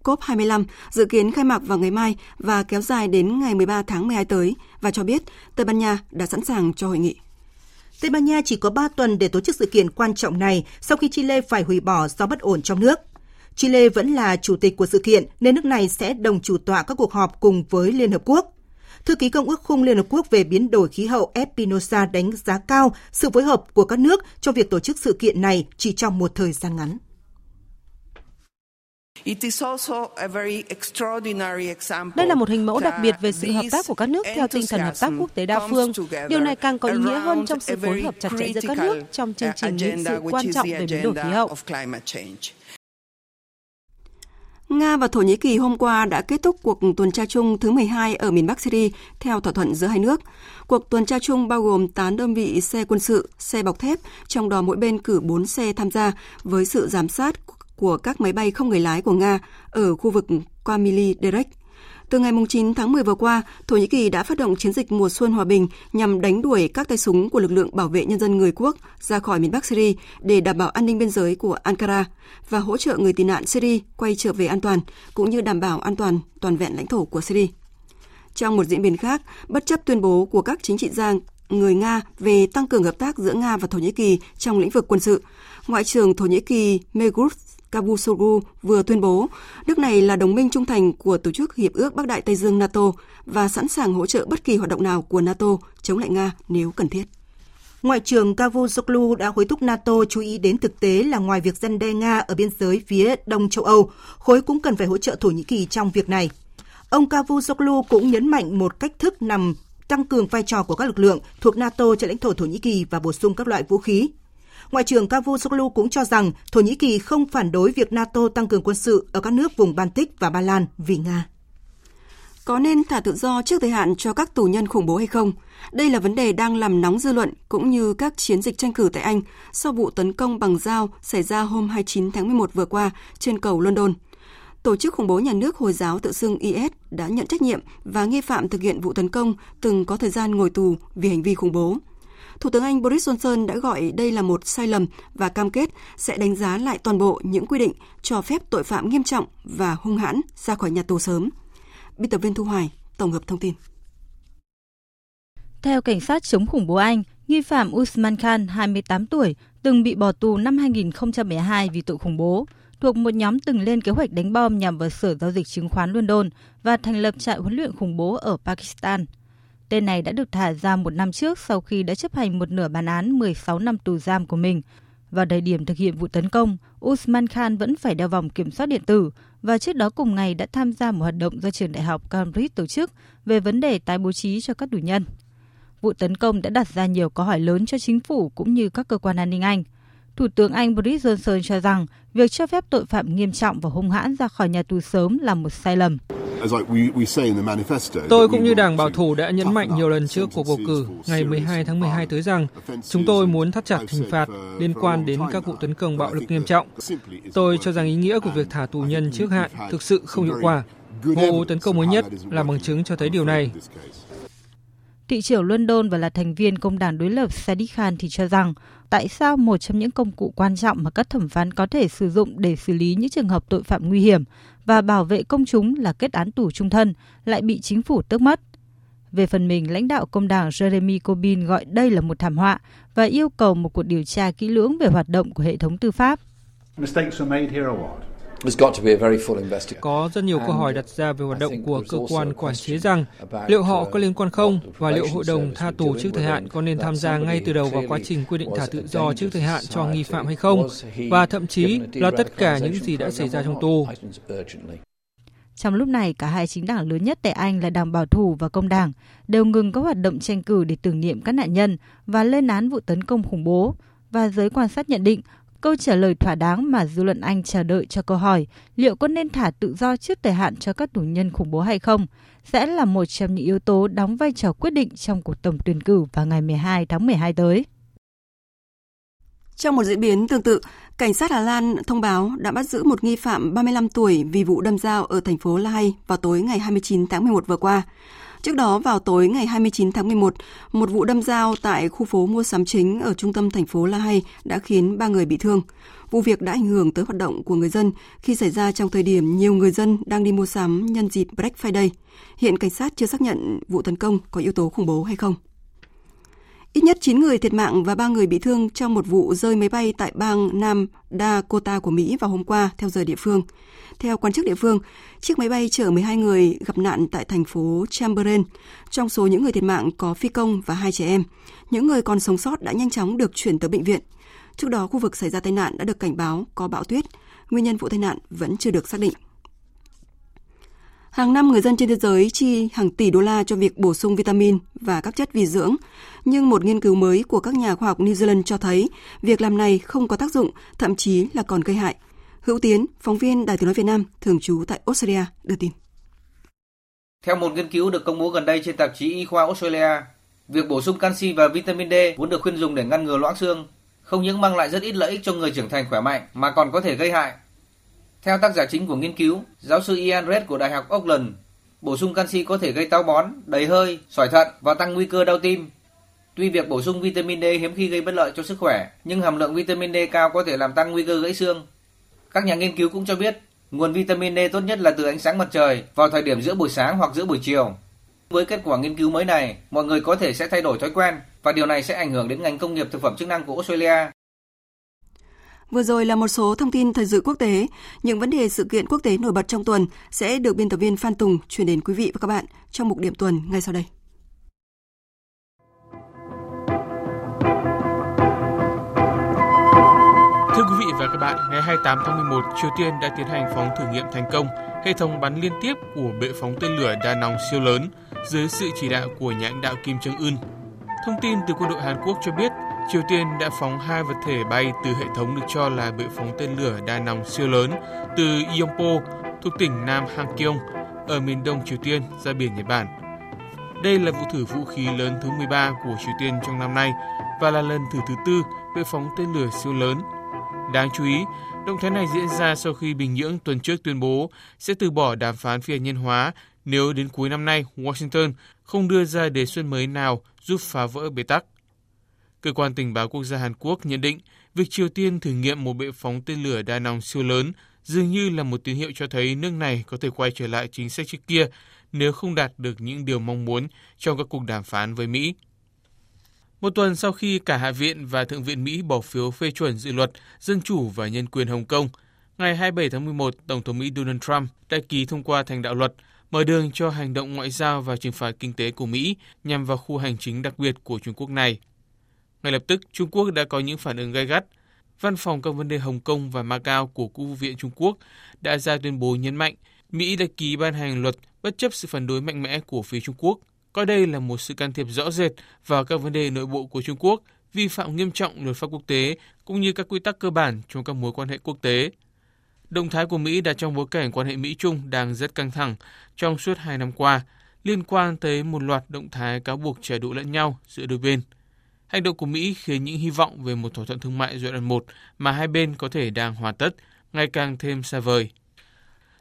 COP25 dự kiến khai mạc vào ngày mai và kéo dài đến ngày 13 tháng 12 tới và cho biết Tây Ban Nha đã sẵn sàng cho hội nghị. Tây Ban Nha chỉ có 3 tuần để tổ chức sự kiện quan trọng này sau khi Chile phải hủy bỏ do bất ổn trong nước. Chile vẫn là chủ tịch của sự kiện nên nước này sẽ đồng chủ tọa các cuộc họp cùng với Liên Hợp Quốc. Thư ký Công ước Khung Liên Hợp Quốc về biến đổi khí hậu Espinosa đánh giá cao sự phối hợp của các nước trong việc tổ chức sự kiện này chỉ trong một thời gian ngắn. Đây là một hình mẫu đặc biệt về sự hợp tác của các nước theo tinh thần hợp tác quốc tế đa phương. Điều này càng có ý nghĩa hơn trong sự phối hợp chặt chẽ giữa các nước trong chương trình nghị sự quan trọng về biến đổi khí hậu. Nga và Thổ Nhĩ Kỳ hôm qua đã kết thúc cuộc tuần tra chung thứ 12 ở miền Bắc Syria theo thỏa thuận giữa hai nước. Cuộc tuần tra chung bao gồm 8 đơn vị xe quân sự, xe bọc thép, trong đó mỗi bên cử 4 xe tham gia với sự giám sát của các máy bay không người lái của Nga ở khu vực Kamili Derek. Từ ngày 9 tháng 10 vừa qua, Thổ Nhĩ Kỳ đã phát động chiến dịch mùa xuân hòa bình nhằm đánh đuổi các tay súng của lực lượng bảo vệ nhân dân người quốc ra khỏi miền Bắc Syria để đảm bảo an ninh biên giới của Ankara và hỗ trợ người tị nạn Syria quay trở về an toàn, cũng như đảm bảo an toàn toàn vẹn lãnh thổ của Syria. Trong một diễn biến khác, bất chấp tuyên bố của các chính trị gia người Nga về tăng cường hợp tác giữa Nga và Thổ Nhĩ Kỳ trong lĩnh vực quân sự. Ngoại trưởng Thổ Nhĩ Kỳ Mevlut Cavusoglu vừa tuyên bố nước này là đồng minh trung thành của Tổ chức Hiệp ước Bắc Đại Tây Dương NATO và sẵn sàng hỗ trợ bất kỳ hoạt động nào của NATO chống lại Nga nếu cần thiết. Ngoại trưởng Cavusoglu đã hối thúc NATO chú ý đến thực tế là ngoài việc dân đe Nga ở biên giới phía đông châu Âu, khối cũng cần phải hỗ trợ Thổ Nhĩ Kỳ trong việc này. Ông Cavusoglu cũng nhấn mạnh một cách thức nằm tăng cường vai trò của các lực lượng thuộc NATO trên lãnh thổ Thổ Nhĩ Kỳ và bổ sung các loại vũ khí. Ngoại trưởng Cavusoglu cũng cho rằng Thổ Nhĩ Kỳ không phản đối việc NATO tăng cường quân sự ở các nước vùng Baltic và Ba Lan vì Nga. Có nên thả tự do trước thời hạn cho các tù nhân khủng bố hay không? Đây là vấn đề đang làm nóng dư luận cũng như các chiến dịch tranh cử tại Anh sau vụ tấn công bằng dao xảy ra hôm 29 tháng 11 vừa qua trên cầu London. Tổ chức khủng bố nhà nước Hồi giáo tự xưng IS đã nhận trách nhiệm và nghi phạm thực hiện vụ tấn công từng có thời gian ngồi tù vì hành vi khủng bố. Thủ tướng Anh Boris Johnson đã gọi đây là một sai lầm và cam kết sẽ đánh giá lại toàn bộ những quy định cho phép tội phạm nghiêm trọng và hung hãn ra khỏi nhà tù sớm. Biên tập viên Thu Hoài tổng hợp thông tin. Theo cảnh sát chống khủng bố Anh, nghi phạm Usman Khan, 28 tuổi, từng bị bỏ tù năm 2012 vì tội khủng bố, thuộc một nhóm từng lên kế hoạch đánh bom nhằm vào Sở Giao dịch Chứng khoán London và thành lập trại huấn luyện khủng bố ở Pakistan. Tên này đã được thả ra một năm trước sau khi đã chấp hành một nửa bản án 16 năm tù giam của mình. Vào thời điểm thực hiện vụ tấn công, Usman Khan vẫn phải đeo vòng kiểm soát điện tử và trước đó cùng ngày đã tham gia một hoạt động do trường đại học Cambridge tổ chức về vấn đề tái bố trí cho các tù nhân. Vụ tấn công đã đặt ra nhiều câu hỏi lớn cho chính phủ cũng như các cơ quan an ninh Anh. Thủ tướng Anh Boris Johnson cho rằng việc cho phép tội phạm nghiêm trọng và hung hãn ra khỏi nhà tù sớm là một sai lầm. Tôi cũng như Đảng Bảo thủ đã nhấn mạnh nhiều lần trước cuộc bầu cử ngày 12 tháng 12 tới rằng chúng tôi muốn thắt chặt hình phạt liên quan đến các vụ tấn công bạo lực nghiêm trọng. Tôi cho rằng ý nghĩa của việc thả tù nhân trước hạn thực sự không hiệu quả. Vụ tấn công mới nhất là bằng chứng cho thấy điều này. Thị trưởng London và là thành viên công đảng đối lập Sadiq Khan thì cho rằng tại sao một trong những công cụ quan trọng mà các thẩm phán có thể sử dụng để xử lý những trường hợp tội phạm nguy hiểm và bảo vệ công chúng là kết án tù trung thân lại bị chính phủ tước mất. Về phần mình, lãnh đạo công đảng Jeremy Corbyn gọi đây là một thảm họa và yêu cầu một cuộc điều tra kỹ lưỡng về hoạt động của hệ thống tư pháp. Có rất nhiều câu hỏi đặt ra về hoạt động của cơ quan quản chế rằng liệu họ có liên quan không và liệu hội đồng tha tù trước thời hạn có nên tham gia ngay từ đầu vào quá trình quy định thả tự do trước thời hạn cho nghi phạm hay không và thậm chí là tất cả những gì đã xảy ra trong tù. Trong lúc này, cả hai chính đảng lớn nhất tại Anh là Đảng Bảo thủ và Công đảng đều ngừng các hoạt động tranh cử để tưởng niệm các nạn nhân và lên án vụ tấn công khủng bố. Và giới quan sát nhận định câu trả lời thỏa đáng mà dư luận Anh chờ đợi cho câu hỏi liệu có nên thả tự do trước thời hạn cho các tù nhân khủng bố hay không sẽ là một trong những yếu tố đóng vai trò quyết định trong cuộc tổng tuyển cử vào ngày 12 tháng 12 tới. Trong một diễn biến tương tự, cảnh sát Hà Lan thông báo đã bắt giữ một nghi phạm 35 tuổi vì vụ đâm dao ở thành phố La Hay vào tối ngày 29 tháng 11 vừa qua. Trước đó vào tối ngày 29 tháng 11, một vụ đâm dao tại khu phố mua sắm chính ở trung tâm thành phố La Hay đã khiến ba người bị thương. Vụ việc đã ảnh hưởng tới hoạt động của người dân khi xảy ra trong thời điểm nhiều người dân đang đi mua sắm nhân dịp Black Friday. Hiện cảnh sát chưa xác nhận vụ tấn công có yếu tố khủng bố hay không. Ít nhất 9 người thiệt mạng và 3 người bị thương trong một vụ rơi máy bay tại bang Nam Dakota của Mỹ vào hôm qua theo giờ địa phương. Theo quan chức địa phương, chiếc máy bay chở 12 người gặp nạn tại thành phố Chamberlain. Trong số những người thiệt mạng có phi công và hai trẻ em. Những người còn sống sót đã nhanh chóng được chuyển tới bệnh viện. Trước đó, khu vực xảy ra tai nạn đã được cảnh báo có bão tuyết. Nguyên nhân vụ tai nạn vẫn chưa được xác định. Hàng năm người dân trên thế giới chi hàng tỷ đô la cho việc bổ sung vitamin và các chất vi dưỡng. Nhưng một nghiên cứu mới của các nhà khoa học New Zealand cho thấy việc làm này không có tác dụng, thậm chí là còn gây hại. Hữu Tiến, phóng viên Đài tiếng nói Việt Nam, thường trú tại Australia, đưa tin. Theo một nghiên cứu được công bố gần đây trên tạp chí Y khoa Australia, việc bổ sung canxi và vitamin D vốn được khuyên dùng để ngăn ngừa loãng xương không những mang lại rất ít lợi ích cho người trưởng thành khỏe mạnh mà còn có thể gây hại. Theo tác giả chính của nghiên cứu, giáo sư Ian Red của Đại học Auckland, bổ sung canxi có thể gây táo bón, đầy hơi, sỏi thận và tăng nguy cơ đau tim. Tuy việc bổ sung vitamin D hiếm khi gây bất lợi cho sức khỏe, nhưng hàm lượng vitamin D cao có thể làm tăng nguy cơ gãy xương. Các nhà nghiên cứu cũng cho biết, nguồn vitamin D tốt nhất là từ ánh sáng mặt trời vào thời điểm giữa buổi sáng hoặc giữa buổi chiều. Với kết quả nghiên cứu mới này, mọi người có thể sẽ thay đổi thói quen và điều này sẽ ảnh hưởng đến ngành công nghiệp thực phẩm chức năng của Australia. Vừa rồi là một số thông tin thời sự quốc tế, những vấn đề sự kiện quốc tế nổi bật trong tuần sẽ được biên tập viên Phan Tùng chuyển đến quý vị và các bạn trong mục điểm tuần ngay sau đây. Thưa quý vị và các bạn, ngày 28 tháng 11, Triều Tiên đã tiến hành phóng thử nghiệm thành công hệ thống bắn liên tiếp của bệ phóng tên lửa đa nòng siêu lớn dưới sự chỉ đạo của nhà lãnh đạo Kim Jong Un. Thông tin từ quân đội Hàn Quốc cho biết, Triều Tiên đã phóng hai vật thể bay từ hệ thống được cho là bệ phóng tên lửa đa nòng siêu lớn từ Yongpo thuộc tỉnh Nam Hangkyong ở miền đông Triều Tiên ra biển Nhật Bản. Đây là vụ thử vũ khí lớn thứ 13 của Triều Tiên trong năm nay và là lần thử thứ tư bệ phóng tên lửa siêu lớn. Đáng chú ý, động thái này diễn ra sau khi Bình Nhưỡng tuần trước tuyên bố sẽ từ bỏ đàm phán phi hạt nhân hóa nếu đến cuối năm nay Washington không đưa ra đề xuất mới nào giúp phá vỡ bế tắc. Cơ quan tình báo quốc gia Hàn Quốc nhận định việc Triều Tiên thử nghiệm một bệ phóng tên lửa đa nòng siêu lớn dường như là một tín hiệu cho thấy nước này có thể quay trở lại chính sách trước kia nếu không đạt được những điều mong muốn trong các cuộc đàm phán với Mỹ. Một tuần sau khi cả Hạ viện và Thượng viện Mỹ bỏ phiếu phê chuẩn dự luật Dân chủ và Nhân quyền Hồng Kông, ngày 27 tháng 11, Tổng thống Mỹ Donald Trump đã ký thông qua thành đạo luật mở đường cho hành động ngoại giao và trừng phạt kinh tế của Mỹ nhằm vào khu hành chính đặc biệt của Trung Quốc này. Ngay lập tức, Trung Quốc đã có những phản ứng gay gắt. Văn phòng các vấn đề Hồng Kông và Macau của Quốc vụ viện Trung Quốc đã ra tuyên bố nhấn mạnh Mỹ đã ký ban hành luật bất chấp sự phản đối mạnh mẽ của phía Trung Quốc, coi đây là một sự can thiệp rõ rệt vào các vấn đề nội bộ của Trung Quốc, vi phạm nghiêm trọng luật pháp quốc tế cũng như các quy tắc cơ bản trong các mối quan hệ quốc tế. Động thái của Mỹ đặt trong bối cảnh quan hệ Mỹ-Trung đang rất căng thẳng trong suốt hai năm qua, liên quan tới một loạt động thái cáo buộc trả đũa lẫn nhau giữa đôi bên. Hành động của Mỹ khiến những hy vọng về một thỏa thuận thương mại giai đoạn 1 mà hai bên có thể đang hoàn tất ngày càng thêm xa vời.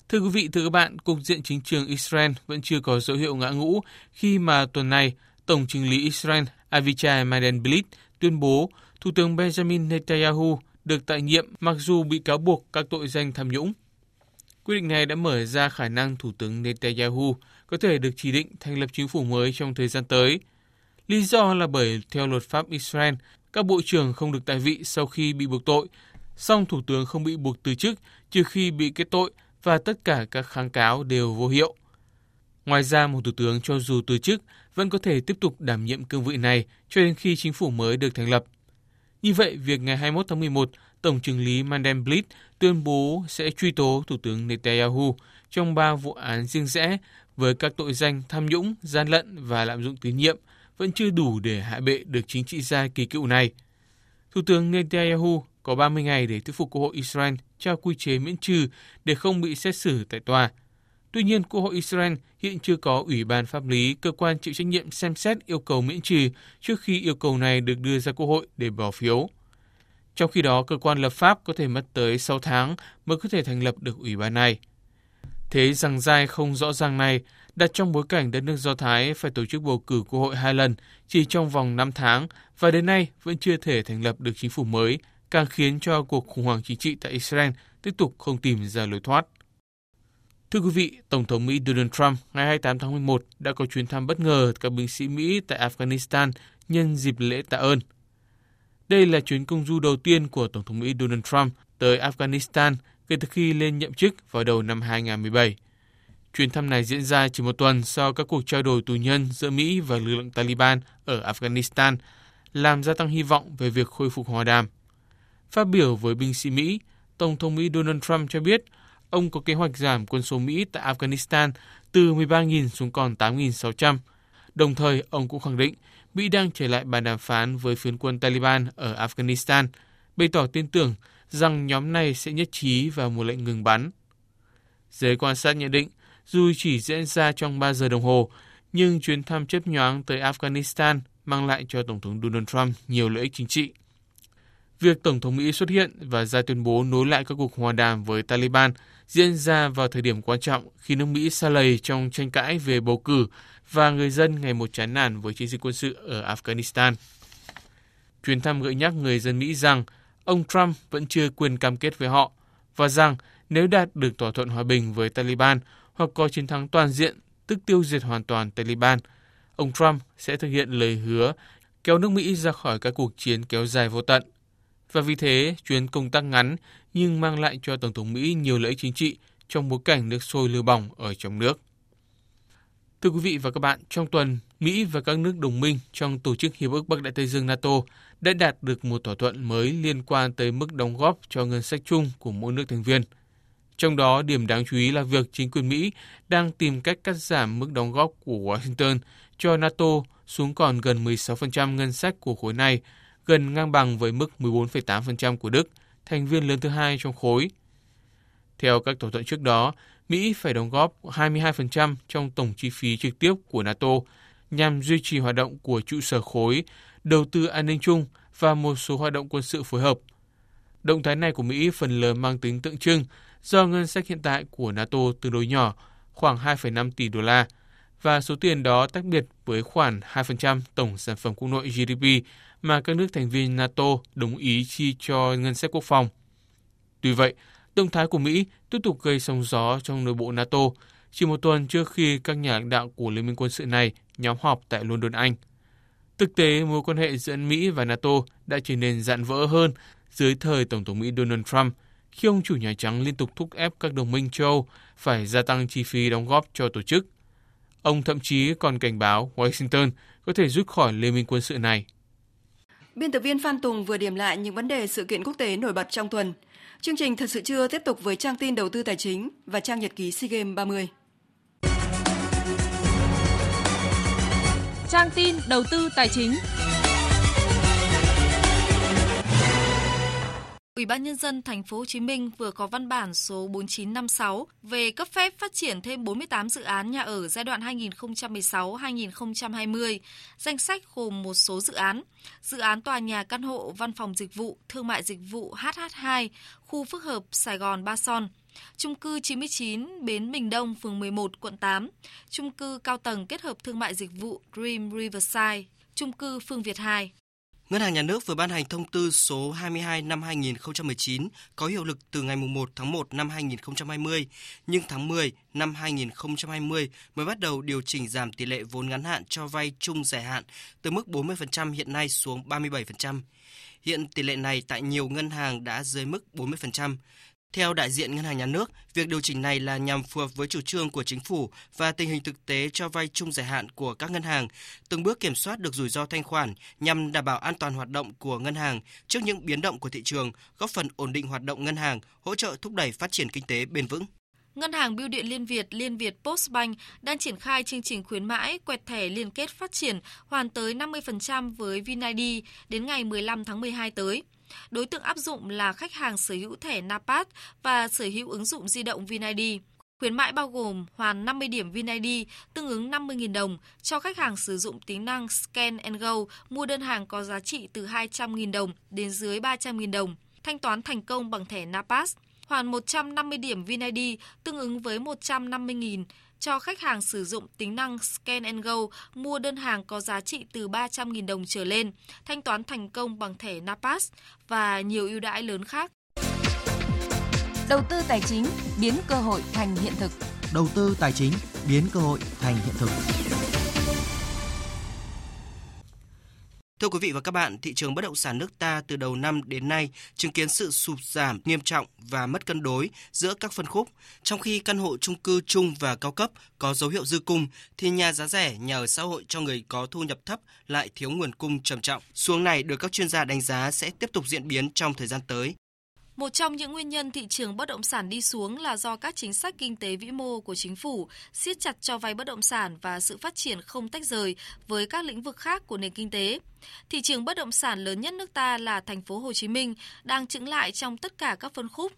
Thưa quý vị, thưa các bạn, cục diện chính trường Israel vẫn chưa có dấu hiệu ngã ngũ khi mà tuần này Tổng chính lý Israel Avichai Mandelblit tuyên bố Thủ tướng Benjamin Netanyahu được tại nhiệm mặc dù bị cáo buộc các tội danh tham nhũng. Quyết định này đã mở ra khả năng Thủ tướng Netanyahu có thể được chỉ định thành lập chính phủ mới trong thời gian tới. Lý do là bởi theo luật pháp Israel, các bộ trưởng không được tại vị sau khi bị buộc tội, song Thủ tướng không bị buộc từ chức trừ khi bị kết tội và tất cả các kháng cáo đều vô hiệu. Ngoài ra, một thủ tướng cho dù từ chức vẫn có thể tiếp tục đảm nhiệm cương vị này cho đến khi chính phủ mới được thành lập. Như vậy, việc ngày 21 tháng 11, Tổng trưởng lý Mandelblit tuyên bố sẽ truy tố Thủ tướng Netanyahu trong ba vụ án riêng rẽ với các tội danh tham nhũng, gian lận và lạm dụng tín nhiệm vẫn chưa đủ để hạ bệ được chính trị gia kỳ cựu này. Thủ tướng Netanyahu có 30 ngày để thuyết phục Quốc hội Israel trao quy chế miễn trừ để không bị xét xử tại tòa. Tuy nhiên, Quốc hội Israel hiện chưa có Ủy ban pháp lý, cơ quan chịu trách nhiệm xem xét yêu cầu miễn trừ trước khi yêu cầu này được đưa ra Quốc hội để bỏ phiếu. Trong khi đó, cơ quan lập pháp có thể mất tới 6 tháng mới có thể thành lập được ủy ban này. Thế rằng dai không rõ ràng này đặt trong bối cảnh đất nước Do Thái phải tổ chức bầu cử quốc hội hai lần chỉ trong vòng 5 tháng và đến nay vẫn chưa thể thành lập được chính phủ mới, càng khiến cho cuộc khủng hoảng chính trị tại Israel tiếp tục không tìm ra lối thoát. Thưa quý vị, Tổng thống Mỹ Donald Trump ngày 28 tháng 11 đã có chuyến thăm bất ngờ các binh sĩ Mỹ tại Afghanistan nhân dịp lễ tạ ơn. Đây là chuyến công du đầu tiên của Tổng thống Mỹ Donald Trump tới Afghanistan kể từ khi lên nhậm chức vào đầu năm 2017. Chuyến thăm này diễn ra chỉ một tuần sau các cuộc trao đổi tù nhân giữa Mỹ và lực lượng Taliban ở Afghanistan, làm gia tăng hy vọng về việc khôi phục hòa đàm. Phát biểu với binh sĩ Mỹ, Tổng thống Mỹ Donald Trump cho biết ông có kế hoạch giảm quân số Mỹ tại Afghanistan từ 13.000 xuống còn 8.600. Đồng thời, ông cũng khẳng định Mỹ đang trở lại bàn đàm phán với phiến quân Taliban ở Afghanistan, bày tỏ tin tưởng rằng nhóm này sẽ nhất trí vào một lệnh ngừng bắn. Giới quan sát nhận định, dù chỉ diễn ra trong 3 giờ đồng hồ, nhưng chuyến thăm chấp nhoáng tới Afghanistan mang lại cho Tổng thống Donald Trump nhiều lợi ích chính trị. Việc Tổng thống Mỹ xuất hiện và ra tuyên bố nối lại các cuộc hòa đàm với Taliban diễn ra vào thời điểm quan trọng khi nước Mỹ xa lầy trong tranh cãi về bầu cử và người dân ngày một chán nản với chiến dịch quân sự ở Afghanistan. Chuyến thăm gợi nhắc người dân Mỹ rằng ông Trump vẫn chưa quên cam kết với họ và rằng nếu đạt được thỏa thuận hòa bình với Taliban hoặc có chiến thắng toàn diện tức tiêu diệt hoàn toàn Taliban. Ông Trump sẽ thực hiện lời hứa kéo nước Mỹ ra khỏi các cuộc chiến kéo dài vô tận. Và vì thế, chuyến công tác ngắn nhưng mang lại cho Tổng thống Mỹ nhiều lợi ích chính trị trong bối cảnh nước sôi lửa bỏng ở trong nước. Thưa quý vị và các bạn, trong tuần, Mỹ và các nước đồng minh trong Tổ chức Hiệp ước Bắc Đại Tây Dương NATO đã đạt được một thỏa thuận mới liên quan tới mức đóng góp cho ngân sách chung của mỗi nước thành viên. Trong đó, điểm đáng chú ý là việc chính quyền Mỹ đang tìm cách cắt giảm mức đóng góp của Washington cho NATO xuống còn gần 16% ngân sách của khối này, gần ngang bằng với mức 14,8% của Đức, thành viên lớn thứ hai trong khối. Theo các thỏa thuận trước đó, Mỹ phải đóng góp 22% trong tổng chi phí trực tiếp của NATO nhằm duy trì hoạt động của trụ sở khối, đầu tư an ninh chung và một số hoạt động quân sự phối hợp. Động thái này của Mỹ phần lớn mang tính tượng trưng do ngân sách hiện tại của NATO tương đối nhỏ, khoảng 2,5 tỷ đô la, và số tiền đó tách biệt với khoản 2% tổng sản phẩm quốc nội GDP mà các nước thành viên NATO đồng ý chi cho ngân sách quốc phòng. Tuy vậy, động thái của Mỹ tiếp tục gây sóng gió trong nội bộ NATO chỉ một tuần trước khi các nhà lãnh đạo của Liên minh quân sự này nhóm họp tại London, Anh. Thực tế, mối quan hệ giữa Mỹ và NATO đã trở nên dạn vỡ hơn dưới thời Tổng thống Mỹ Donald Trump khi ông chủ Nhà Trắng liên tục thúc ép các đồng minh châu Âu phải gia tăng chi phí đóng góp cho tổ chức. Ông thậm chí còn cảnh báo Washington có thể rút khỏi liên minh quân sự này. Biên tập viên Phan Tùng vừa điểm lại những vấn đề sự kiện quốc tế nổi bật trong tuần. Chương trình Thật sự chưa tiếp tục với trang tin đầu tư tài chính và trang nhật ký SEA Games 30. Trang tin đầu tư tài chính. Ủy ban nhân dân thành phố Hồ Chí Minh vừa có văn bản số 4956 về cấp phép phát triển thêm 48 dự án nhà ở giai đoạn 2016-2020. Danh sách gồm một số dự án: dự án tòa nhà căn hộ, văn phòng dịch vụ, thương mại dịch vụ HH2, khu phức hợp Sài Gòn Ba Son, Chung cư 99 Bến Bình Đông, phường 11, quận 8, Chung cư cao tầng kết hợp thương mại dịch vụ Dream Riverside, Chung cư Phương Việt 2. Ngân hàng Nhà nước vừa ban hành thông tư số 22 năm 2019 có hiệu lực từ ngày 1 tháng 1 năm 2020, nhưng tháng 10 năm 2020 mới bắt đầu điều chỉnh giảm tỷ lệ vốn ngắn hạn cho vay chung dài hạn từ mức 40% hiện nay xuống 37%. Hiện tỷ lệ này tại nhiều ngân hàng đã dưới mức 40%. Theo đại diện Ngân hàng Nhà nước, việc điều chỉnh này là nhằm phù hợp với chủ trương của chính phủ và tình hình thực tế cho vay chung dài hạn của các ngân hàng, từng bước kiểm soát được rủi ro thanh khoản nhằm đảm bảo an toàn hoạt động của ngân hàng trước những biến động của thị trường, góp phần ổn định hoạt động ngân hàng, hỗ trợ thúc đẩy phát triển kinh tế bền vững. Ngân hàng Bưu điện Liên Việt, Liên Việt Postbank đang triển khai chương trình khuyến mãi quẹt thẻ liên kết phát triển hoàn tới 50% với VinID đến ngày 15 tháng 12 tới. Đối tượng áp dụng là khách hàng sở hữu thẻ NAPAT và sở hữu ứng dụng di động VinID. Khuyến mãi bao gồm hoàn 50 điểm VinID tương ứng 50.000 đồng cho khách hàng sử dụng tính năng Scan and Go mua đơn hàng có giá trị từ 200.000 đồng đến dưới 300.000 đồng, thanh toán thành công bằng thẻ NAPAS. Hoàn 150 điểm VinID tương ứng với 150.000 cho khách hàng sử dụng tính năng Scan and Go mua đơn hàng có giá trị từ 300.000 đồng trở lên, thanh toán thành công bằng thẻ NAPAS và nhiều ưu đãi lớn khác. Đầu tư tài chính biến cơ hội thành hiện thực. Đầu tư tài chính biến cơ hội thành hiện thực. Thưa quý vị và các bạn, thị trường bất động sản nước ta từ đầu năm đến nay chứng kiến sự sụt giảm nghiêm trọng và mất cân đối giữa các phân khúc. Trong khi căn hộ chung cư chung và cao cấp có dấu hiệu dư cung, thì nhà giá rẻ, nhà ở xã hội cho người có thu nhập thấp lại thiếu nguồn cung trầm trọng. Xuống này được các chuyên gia đánh giá sẽ tiếp tục diễn biến trong thời gian tới. Một trong những nguyên nhân thị trường bất động sản đi xuống là do các chính sách kinh tế vĩ mô của chính phủ, siết chặt cho vay bất động sản và sự phát triển không tách rời với các lĩnh vực khác của nền kinh tế. Thị trường bất động sản lớn nhất nước ta là thành phố Hồ Chí Minh đang chững lại trong tất cả các phân khúc.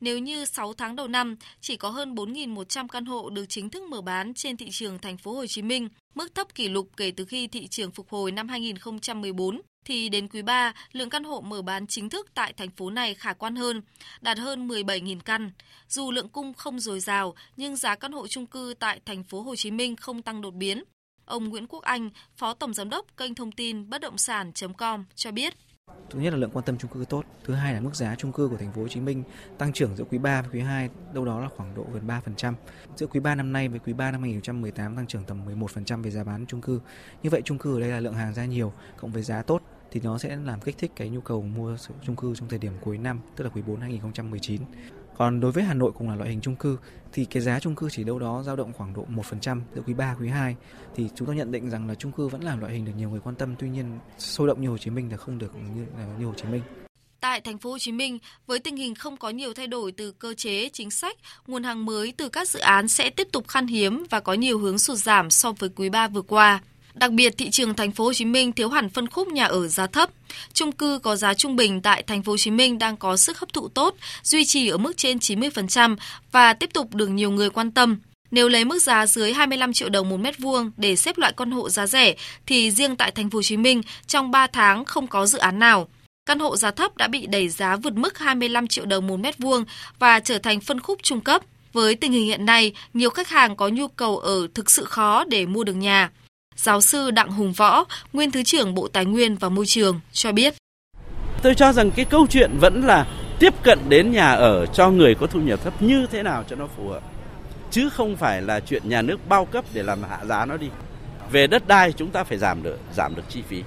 Nếu như 6 tháng đầu năm chỉ có hơn 4.100 căn hộ được chính thức mở bán trên thị trường thành phố Hồ Chí Minh, mức thấp kỷ lục kể từ khi thị trường phục hồi năm 2014 thì đến quý 3, lượng căn hộ mở bán chính thức tại thành phố này khả quan hơn, đạt hơn 17.000 căn. Dù lượng cung không dồi dào, nhưng giá căn hộ chung cư tại thành phố Hồ Chí Minh không tăng đột biến. Ông Nguyễn Quốc Anh, Phó Tổng Giám đốc kênh thông tin bất động sản.com cho biết. Thứ nhất là lượng quan tâm chung cư tốt, thứ hai là mức giá chung cư của thành phố Hồ Chí Minh tăng trưởng giữa quý 3 và quý 2 đâu đó là khoảng độ gần 3%. Giữa quý 3 năm nay với quý 3 năm 2018 tăng trưởng tầm 11% về giá bán chung cư. Như vậy chung cư ở đây là lượng hàng ra nhiều cộng với giá tốt thì nó sẽ làm kích thích cái nhu cầu mua chung cư trong thời điểm cuối năm, tức là quý 4 2019. Còn đối với Hà Nội cũng là loại hình chung cư thì cái giá chung cư chỉ đâu đó dao động khoảng độ 1% giữa quý 3 quý 2 thì chúng tôi nhận định rằng là chung cư vẫn là loại hình được nhiều người quan tâm tuy nhiên sôi động như Hồ Chí Minh là không được như, à, như Hồ Chí Minh. Tại thành phố Hồ Chí Minh, với tình hình không có nhiều thay đổi từ cơ chế, chính sách, nguồn hàng mới từ các dự án sẽ tiếp tục khan hiếm và có nhiều hướng sụt giảm so với quý 3 vừa qua. Đặc biệt, thị trường thành phố Hồ Chí Minh thiếu hẳn phân khúc nhà ở giá thấp. Chung cư có giá trung bình tại thành phố Hồ Chí Minh đang có sức hấp thụ tốt, duy trì ở mức trên 90% và tiếp tục được nhiều người quan tâm. Nếu lấy mức giá dưới 25 triệu đồng một mét vuông để xếp loại căn hộ giá rẻ thì riêng tại thành phố Hồ Chí Minh trong 3 tháng không có dự án nào. Căn hộ giá thấp đã bị đẩy giá vượt mức 25 triệu đồng một mét vuông và trở thành phân khúc trung cấp. Với tình hình hiện nay, nhiều khách hàng có nhu cầu ở thực sự khó để mua được nhà. Giáo sư Đặng Hùng Võ, nguyên Thứ trưởng Bộ Tài nguyên và Môi trường cho biết. Tôi cho rằng cái câu chuyện vẫn là tiếp cận đến nhà ở cho người có thu nhập thấp như thế nào cho nó phù hợp. Chứ không phải là chuyện nhà nước bao cấp để làm hạ giá nó đi. Về đất đai chúng ta phải giảm được giảm được chi phí.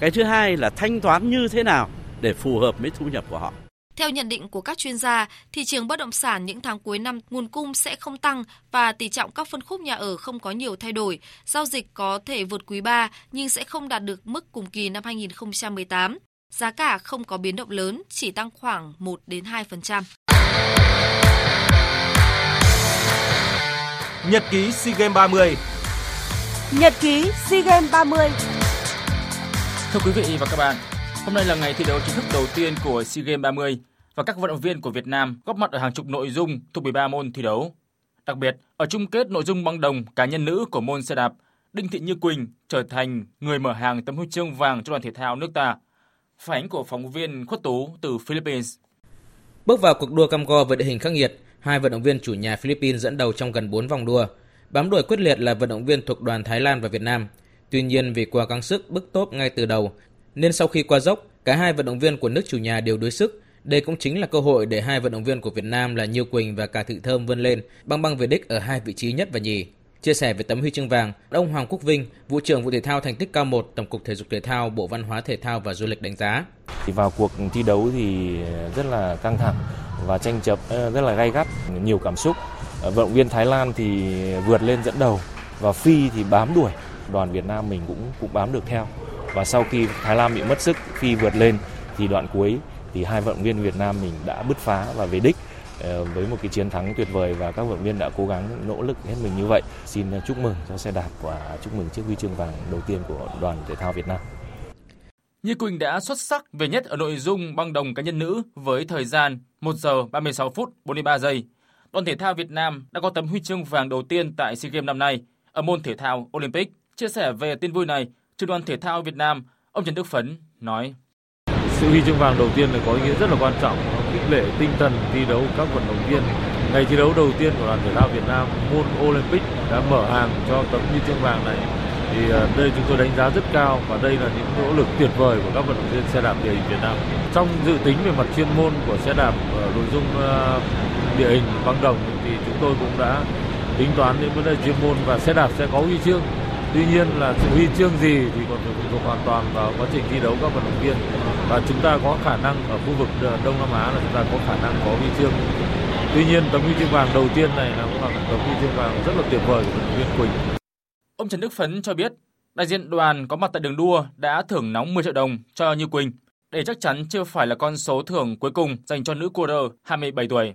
Cái thứ hai là thanh toán như thế nào để phù hợp với thu nhập của họ. Theo nhận định của các chuyên gia, thị trường bất động sản những tháng cuối năm nguồn cung sẽ không tăng và tỷ trọng các phân khúc nhà ở không có nhiều thay đổi. Giao dịch có thể vượt quý 3 nhưng sẽ không đạt được mức cùng kỳ năm 2018. Giá cả không có biến động lớn, chỉ tăng khoảng 1 đến 2%. Nhật ký SEA Games 30 Nhật ký SEA Games 30 Thưa quý vị và các bạn, Hôm nay là ngày thi đấu chính thức đầu tiên của SEA Games 30 và các vận động viên của Việt Nam góp mặt ở hàng chục nội dung thuộc 13 môn thi đấu. Đặc biệt, ở chung kết nội dung băng đồng cá nhân nữ của môn xe đạp, Đinh Thị Như Quỳnh trở thành người mở hàng tấm huy chương vàng cho đoàn thể thao nước ta. Phản ánh của phóng viên Khuất Tú từ Philippines. Bước vào cuộc đua cam go với địa hình khắc nghiệt, hai vận động viên chủ nhà Philippines dẫn đầu trong gần 4 vòng đua. Bám đuổi quyết liệt là vận động viên thuộc đoàn Thái Lan và Việt Nam. Tuy nhiên vì quá căng sức bức tốt ngay từ đầu nên sau khi qua dốc, cả hai vận động viên của nước chủ nhà đều đuối sức. Đây cũng chính là cơ hội để hai vận động viên của Việt Nam là Nhiêu Quỳnh và Cà Thị Thơm vươn lên, băng băng về đích ở hai vị trí nhất và nhì. Chia sẻ về tấm huy chương vàng, ông Hoàng Quốc Vinh, vụ trưởng vụ thể thao thành tích cao 1, Tổng cục Thể dục Thể thao, Bộ Văn hóa Thể thao và Du lịch đánh giá. Vào cuộc thi đấu thì rất là căng thẳng và tranh chấp ờ, rất là gay gắt, nhiều cảm xúc. Ờ, vận động viên Thái Lan thì vượt lên dẫn đầu và Phi thì bám đuổi. Đoàn Việt Nam mình cũng cũng bám được theo và sau khi Thái Lan bị mất sức phi vượt lên thì đoạn cuối thì hai vận động viên Việt Nam mình đã bứt phá và về đích ờ, với một cái chiến thắng tuyệt vời và các vận động viên đã cố gắng nỗ lực hết mình như vậy. Xin ờ, chúc mừng cho xe đạp và chúc mừng chiếc huy chương vàng đầu tiên của đoàn thể thao Việt Nam. Như Quỳnh đã xuất sắc về nhất ở nội dung băng đồng cá nhân nữ với thời gian 1 giờ 36 phút 43 giây. Đoàn thể thao Việt Nam đã có tấm huy chương vàng đầu tiên tại SEA Games năm nay ở môn thể thao Olympic. Chia sẻ về tin vui này, trưởng đoàn thể thao Việt Nam, ông Trần Đức Phấn nói: sự huy chương vàng đầu tiên là có ý nghĩa rất là quan trọng, nó khích lệ tinh thần thi đấu các vận động viên. Ngày thi đấu đầu tiên của đoàn thể thao Việt Nam môn Olympic đã mở hàng cho tấm huy chương vàng này. Thì ờ, đây chúng tôi đánh giá rất cao và đây là những nỗ lực tuyệt vời của các vận động viên xe đạp địa hình Việt Nam. Trong dự tính về mặt chuyên môn của xe đạp ở nội dung ờ, địa hình băng đồng thì chúng tôi cũng đã tính toán đến vấn đề chuyên môn và xe đạp sẽ có huy chương Tuy nhiên là sự huy chương gì thì còn phụ thuộc hoàn toàn vào quá trình thi đấu các vận động viên và chúng ta có khả năng ở khu vực ờ, Đông Nam Á là chúng ta có khả năng có huy chương. Tuy nhiên, tấm huy chương vàng đầu tiên này là cũng là tấm huy chương vàng rất là tuyệt vời của vận động viên Quỳnh. Ông Trần Đức Phấn cho biết, đại diện đoàn có mặt tại đường đua đã thưởng nóng 10 triệu đồng cho Như Quỳnh. để chắc chắn chưa phải là con số thưởng cuối cùng dành cho nữ cua 27 tuổi.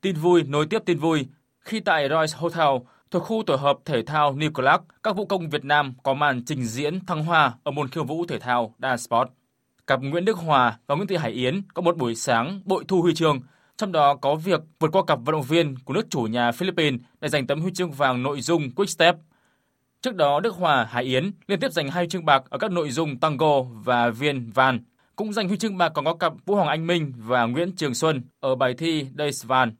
Tin vui, nối tiếp tin vui, khi tại Royce Hotel thuộc khu tổ hợp thể thao New Clark, các vũ công Việt Nam có màn trình diễn thăng hoa ở môn khiêu vũ thể thao dance sport. Cặp Nguyễn Đức Hòa và Nguyễn Thị Hải Yến có một buổi sáng bội thu huy chương, trong đó có việc vượt qua cặp vận động viên của nước chủ nhà Philippines để giành tấm huy chương vàng nội dung Quick Step. Trước đó, Đức Hòa, Hải Yến liên tiếp giành hai huy chương bạc ở các nội dung tango và viên van. Cũng giành huy chương bạc còn có cặp Vũ Hoàng Anh Minh và Nguyễn Trường Xuân ở bài thi Days Van.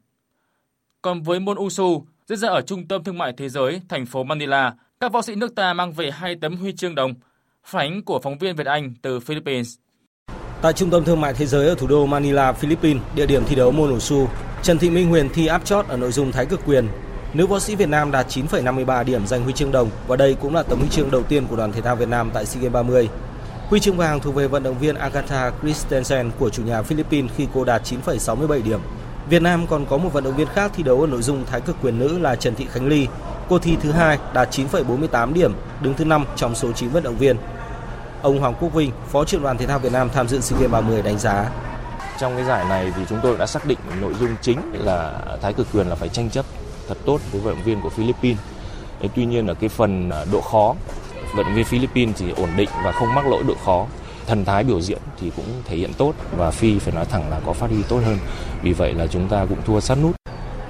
Còn với môn Usu, diễn ra ở Trung tâm Thương mại Thế giới, thành phố Manila, các võ sĩ nước ta mang về hai tấm huy chương đồng. Phản ánh của phóng viên Việt Anh từ Philippines. Tại Trung tâm Thương mại Thế giới ở thủ đô Manila, Philippines, địa điểm thi đấu môn Wushu, Trần Thị Minh Huyền thi áp chót ở nội dung thái cực quyền. Nữ võ sĩ Việt Nam đạt 9,53 điểm giành huy chương đồng và đây cũng là tấm huy chương đầu tiên của đoàn thể thao Việt Nam tại SEA Games 30. Huy chương vàng thuộc về vận động viên Agatha Christensen của chủ nhà Philippines khi cô đạt 9,67 điểm. Việt Nam còn có một vận động viên khác thi đấu ở nội dung thái cực quyền nữ là Trần Thị Khánh Ly. Cô thi thứ hai đạt 9,48 điểm, đứng thứ 5 trong số 9 vận động viên. Ông Hoàng Quốc Vinh, Phó trưởng đoàn thể thao Việt Nam tham dự SEA Games 30 đánh giá. Trong cái giải này thì chúng tôi đã xác định nội dung chính là thái cực quyền là phải tranh chấp thật tốt với vận động viên của Philippines. Tuy nhiên ở cái phần à, độ khó, vận động viên Philippines thì ổn định và không mắc lỗi độ khó thần thái biểu diễn thì cũng thể hiện tốt và Phi phải nói thẳng là có phát huy tốt hơn. Vì vậy là chúng ta cũng thua sát nút.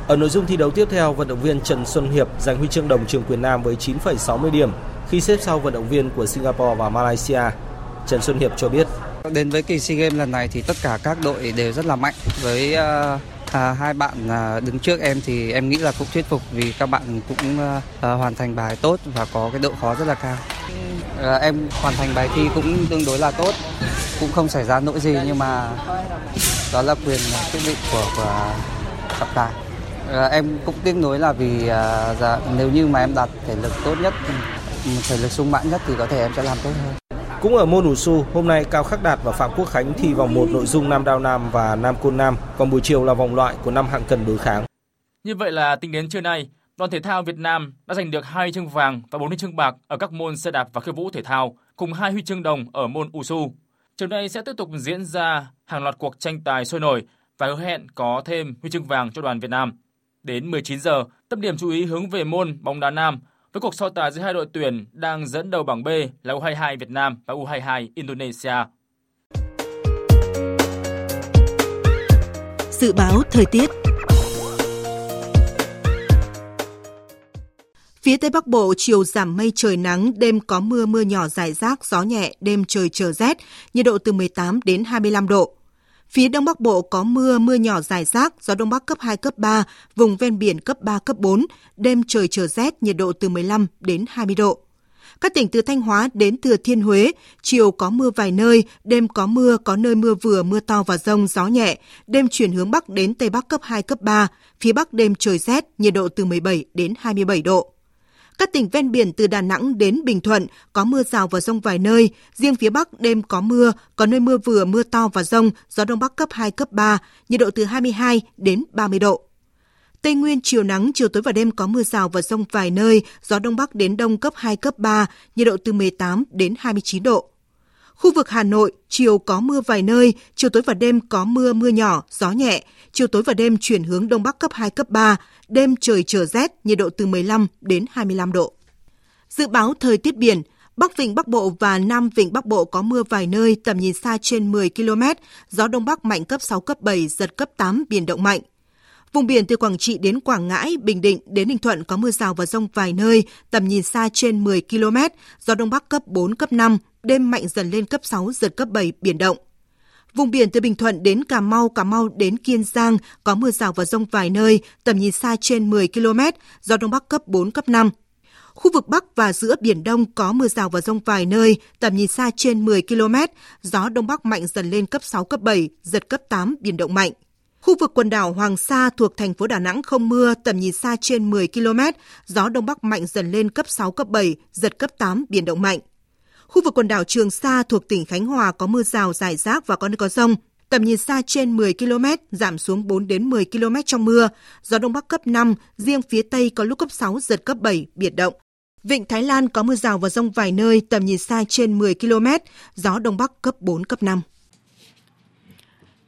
Ở nội dung thi đấu tiếp theo, vận động viên Trần Xuân Hiệp giành huy chương đồng trường quyền nam với 9,60 điểm khi xếp sau vận động viên của Singapore và Malaysia. Trần Xuân Hiệp cho biết. Đến với kỳ SEA Games lần này thì tất cả các đội đều rất là mạnh. Với uh, À, hai bạn à, đứng trước em thì em nghĩ là cũng thuyết phục vì các bạn cũng à, hoàn thành bài tốt và có cái độ khó rất là cao. À, em hoàn thành bài thi cũng tương đối là tốt, cũng không xảy ra lỗi gì nhưng mà đó là quyền quyết định của của trọng tài. À, em cũng tiếc nuối là vì à, dạ, nếu như mà em đạt thể lực tốt nhất, thể lực sung mãn nhất thì có thể em sẽ làm tốt hơn. Cũng ở môn Wushu, hôm nay Cao Khắc Đạt và Phạm Quốc Khánh thi vòng một nội dung nam đao nam và nam côn nam, còn buổi chiều là vòng loại của năm hạng cân đối kháng. Như vậy là tính đến trưa nay, đoàn thể thao Việt Nam đã giành được hai huy chương vàng và bốn huy chương bạc ở các môn xe đạp và khiêu vũ thể thao, cùng hai huy chương đồng ở môn Wushu. Chiều nay sẽ tiếp tục diễn ra hàng loạt cuộc tranh tài sôi nổi và hứa hẹn có thêm huy chương vàng cho đoàn Việt Nam. Đến 19 giờ, tâm điểm chú ý hướng về môn bóng đá nam với cuộc so tài giữa hai đội tuyển đang dẫn đầu bảng B là U22 Việt Nam và U22 Indonesia. Dự báo thời tiết Phía Tây Bắc Bộ chiều giảm mây trời nắng, đêm có mưa mưa nhỏ rải rác, gió nhẹ, đêm trời trở rét, nhiệt độ từ 18 đến 25 độ. Phía Đông Bắc Bộ có mưa, mưa nhỏ rải rác, gió Đông Bắc cấp 2, cấp 3, vùng ven biển cấp 3, cấp 4, đêm trời trở rét, nhiệt độ từ 15 đến 20 độ. Các tỉnh từ Thanh Hóa đến Thừa Thiên Huế, chiều có mưa vài nơi, đêm có mưa, có nơi mưa vừa, mưa to và rông, gió nhẹ, đêm chuyển hướng Bắc đến Tây Bắc cấp 2, cấp 3, phía Bắc đêm trời rét, nhiệt độ từ 17 đến 27 độ. Các tỉnh ven biển từ Đà Nẵng đến Bình Thuận có mưa rào và rông vài nơi, riêng phía Bắc đêm có mưa, có nơi mưa vừa, mưa to và rông, gió Đông Bắc cấp 2, cấp 3, nhiệt độ từ 22 đến 30 độ. Tây Nguyên chiều nắng, chiều tối và đêm có mưa rào và rông vài nơi, gió Đông Bắc đến Đông cấp 2, cấp 3, nhiệt độ từ 18 đến 29 độ. Khu vực Hà Nội, chiều có mưa vài nơi, chiều tối và đêm có mưa mưa nhỏ, gió nhẹ, chiều tối và đêm chuyển hướng Đông Bắc cấp 2, cấp 3, đêm trời trở rét, nhiệt độ từ 15 đến 25 độ. Dự báo thời tiết biển, Bắc Vịnh Bắc Bộ và Nam Vịnh Bắc Bộ có mưa vài nơi, tầm nhìn xa trên 10 km, gió Đông Bắc mạnh cấp 6, cấp 7, giật cấp 8, biển động mạnh. Vùng biển từ Quảng Trị đến Quảng Ngãi, Bình Định đến Ninh Thuận có mưa rào và rông vài nơi, tầm nhìn xa trên 10 km, gió Đông Bắc cấp 4, cấp 5, đêm mạnh dần lên cấp 6, giật cấp 7, biển động. Vùng biển từ Bình Thuận đến Cà Mau, Cà Mau đến Kiên Giang có mưa rào và rông vài nơi, tầm nhìn xa trên 10 km, gió Đông Bắc cấp 4, cấp 5. Khu vực Bắc và giữa Biển Đông có mưa rào và rông vài nơi, tầm nhìn xa trên 10 km, gió Đông Bắc mạnh dần lên cấp 6, cấp 7, giật cấp 8, biển động mạnh. Khu vực quần đảo Hoàng Sa thuộc thành phố Đà Nẵng không mưa, tầm nhìn xa trên 10 km, gió Đông Bắc mạnh dần lên cấp 6, cấp 7, giật cấp 8, biển động mạnh. Khu vực quần đảo Trường Sa thuộc tỉnh Khánh Hòa có mưa rào rải rác và có nơi có rông. Tầm nhìn xa trên 10 km, giảm xuống 4 đến 10 km trong mưa. Gió Đông Bắc cấp 5, riêng phía Tây có lúc cấp 6, giật cấp 7, biển động. Vịnh Thái Lan có mưa rào và rông vài nơi, tầm nhìn xa trên 10 km, gió Đông Bắc cấp 4, cấp 5.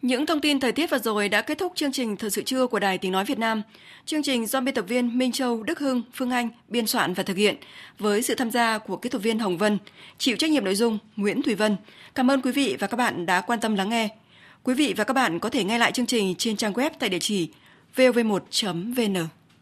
Những thông tin thời tiết vừa rồi đã kết thúc chương trình Thời sự trưa của Đài Tiếng Nói Việt Nam. Chương trình do biên tập viên Minh Châu, Đức Hưng, Phương Anh biên soạn và thực hiện với sự tham gia của kỹ thuật viên Hồng Vân, chịu trách nhiệm nội dung Nguyễn Thùy Vân. Cảm ơn quý vị và các bạn đã quan tâm lắng nghe. Quý vị và các bạn có thể nghe lại chương trình trên trang web tại địa chỉ vov1.vn.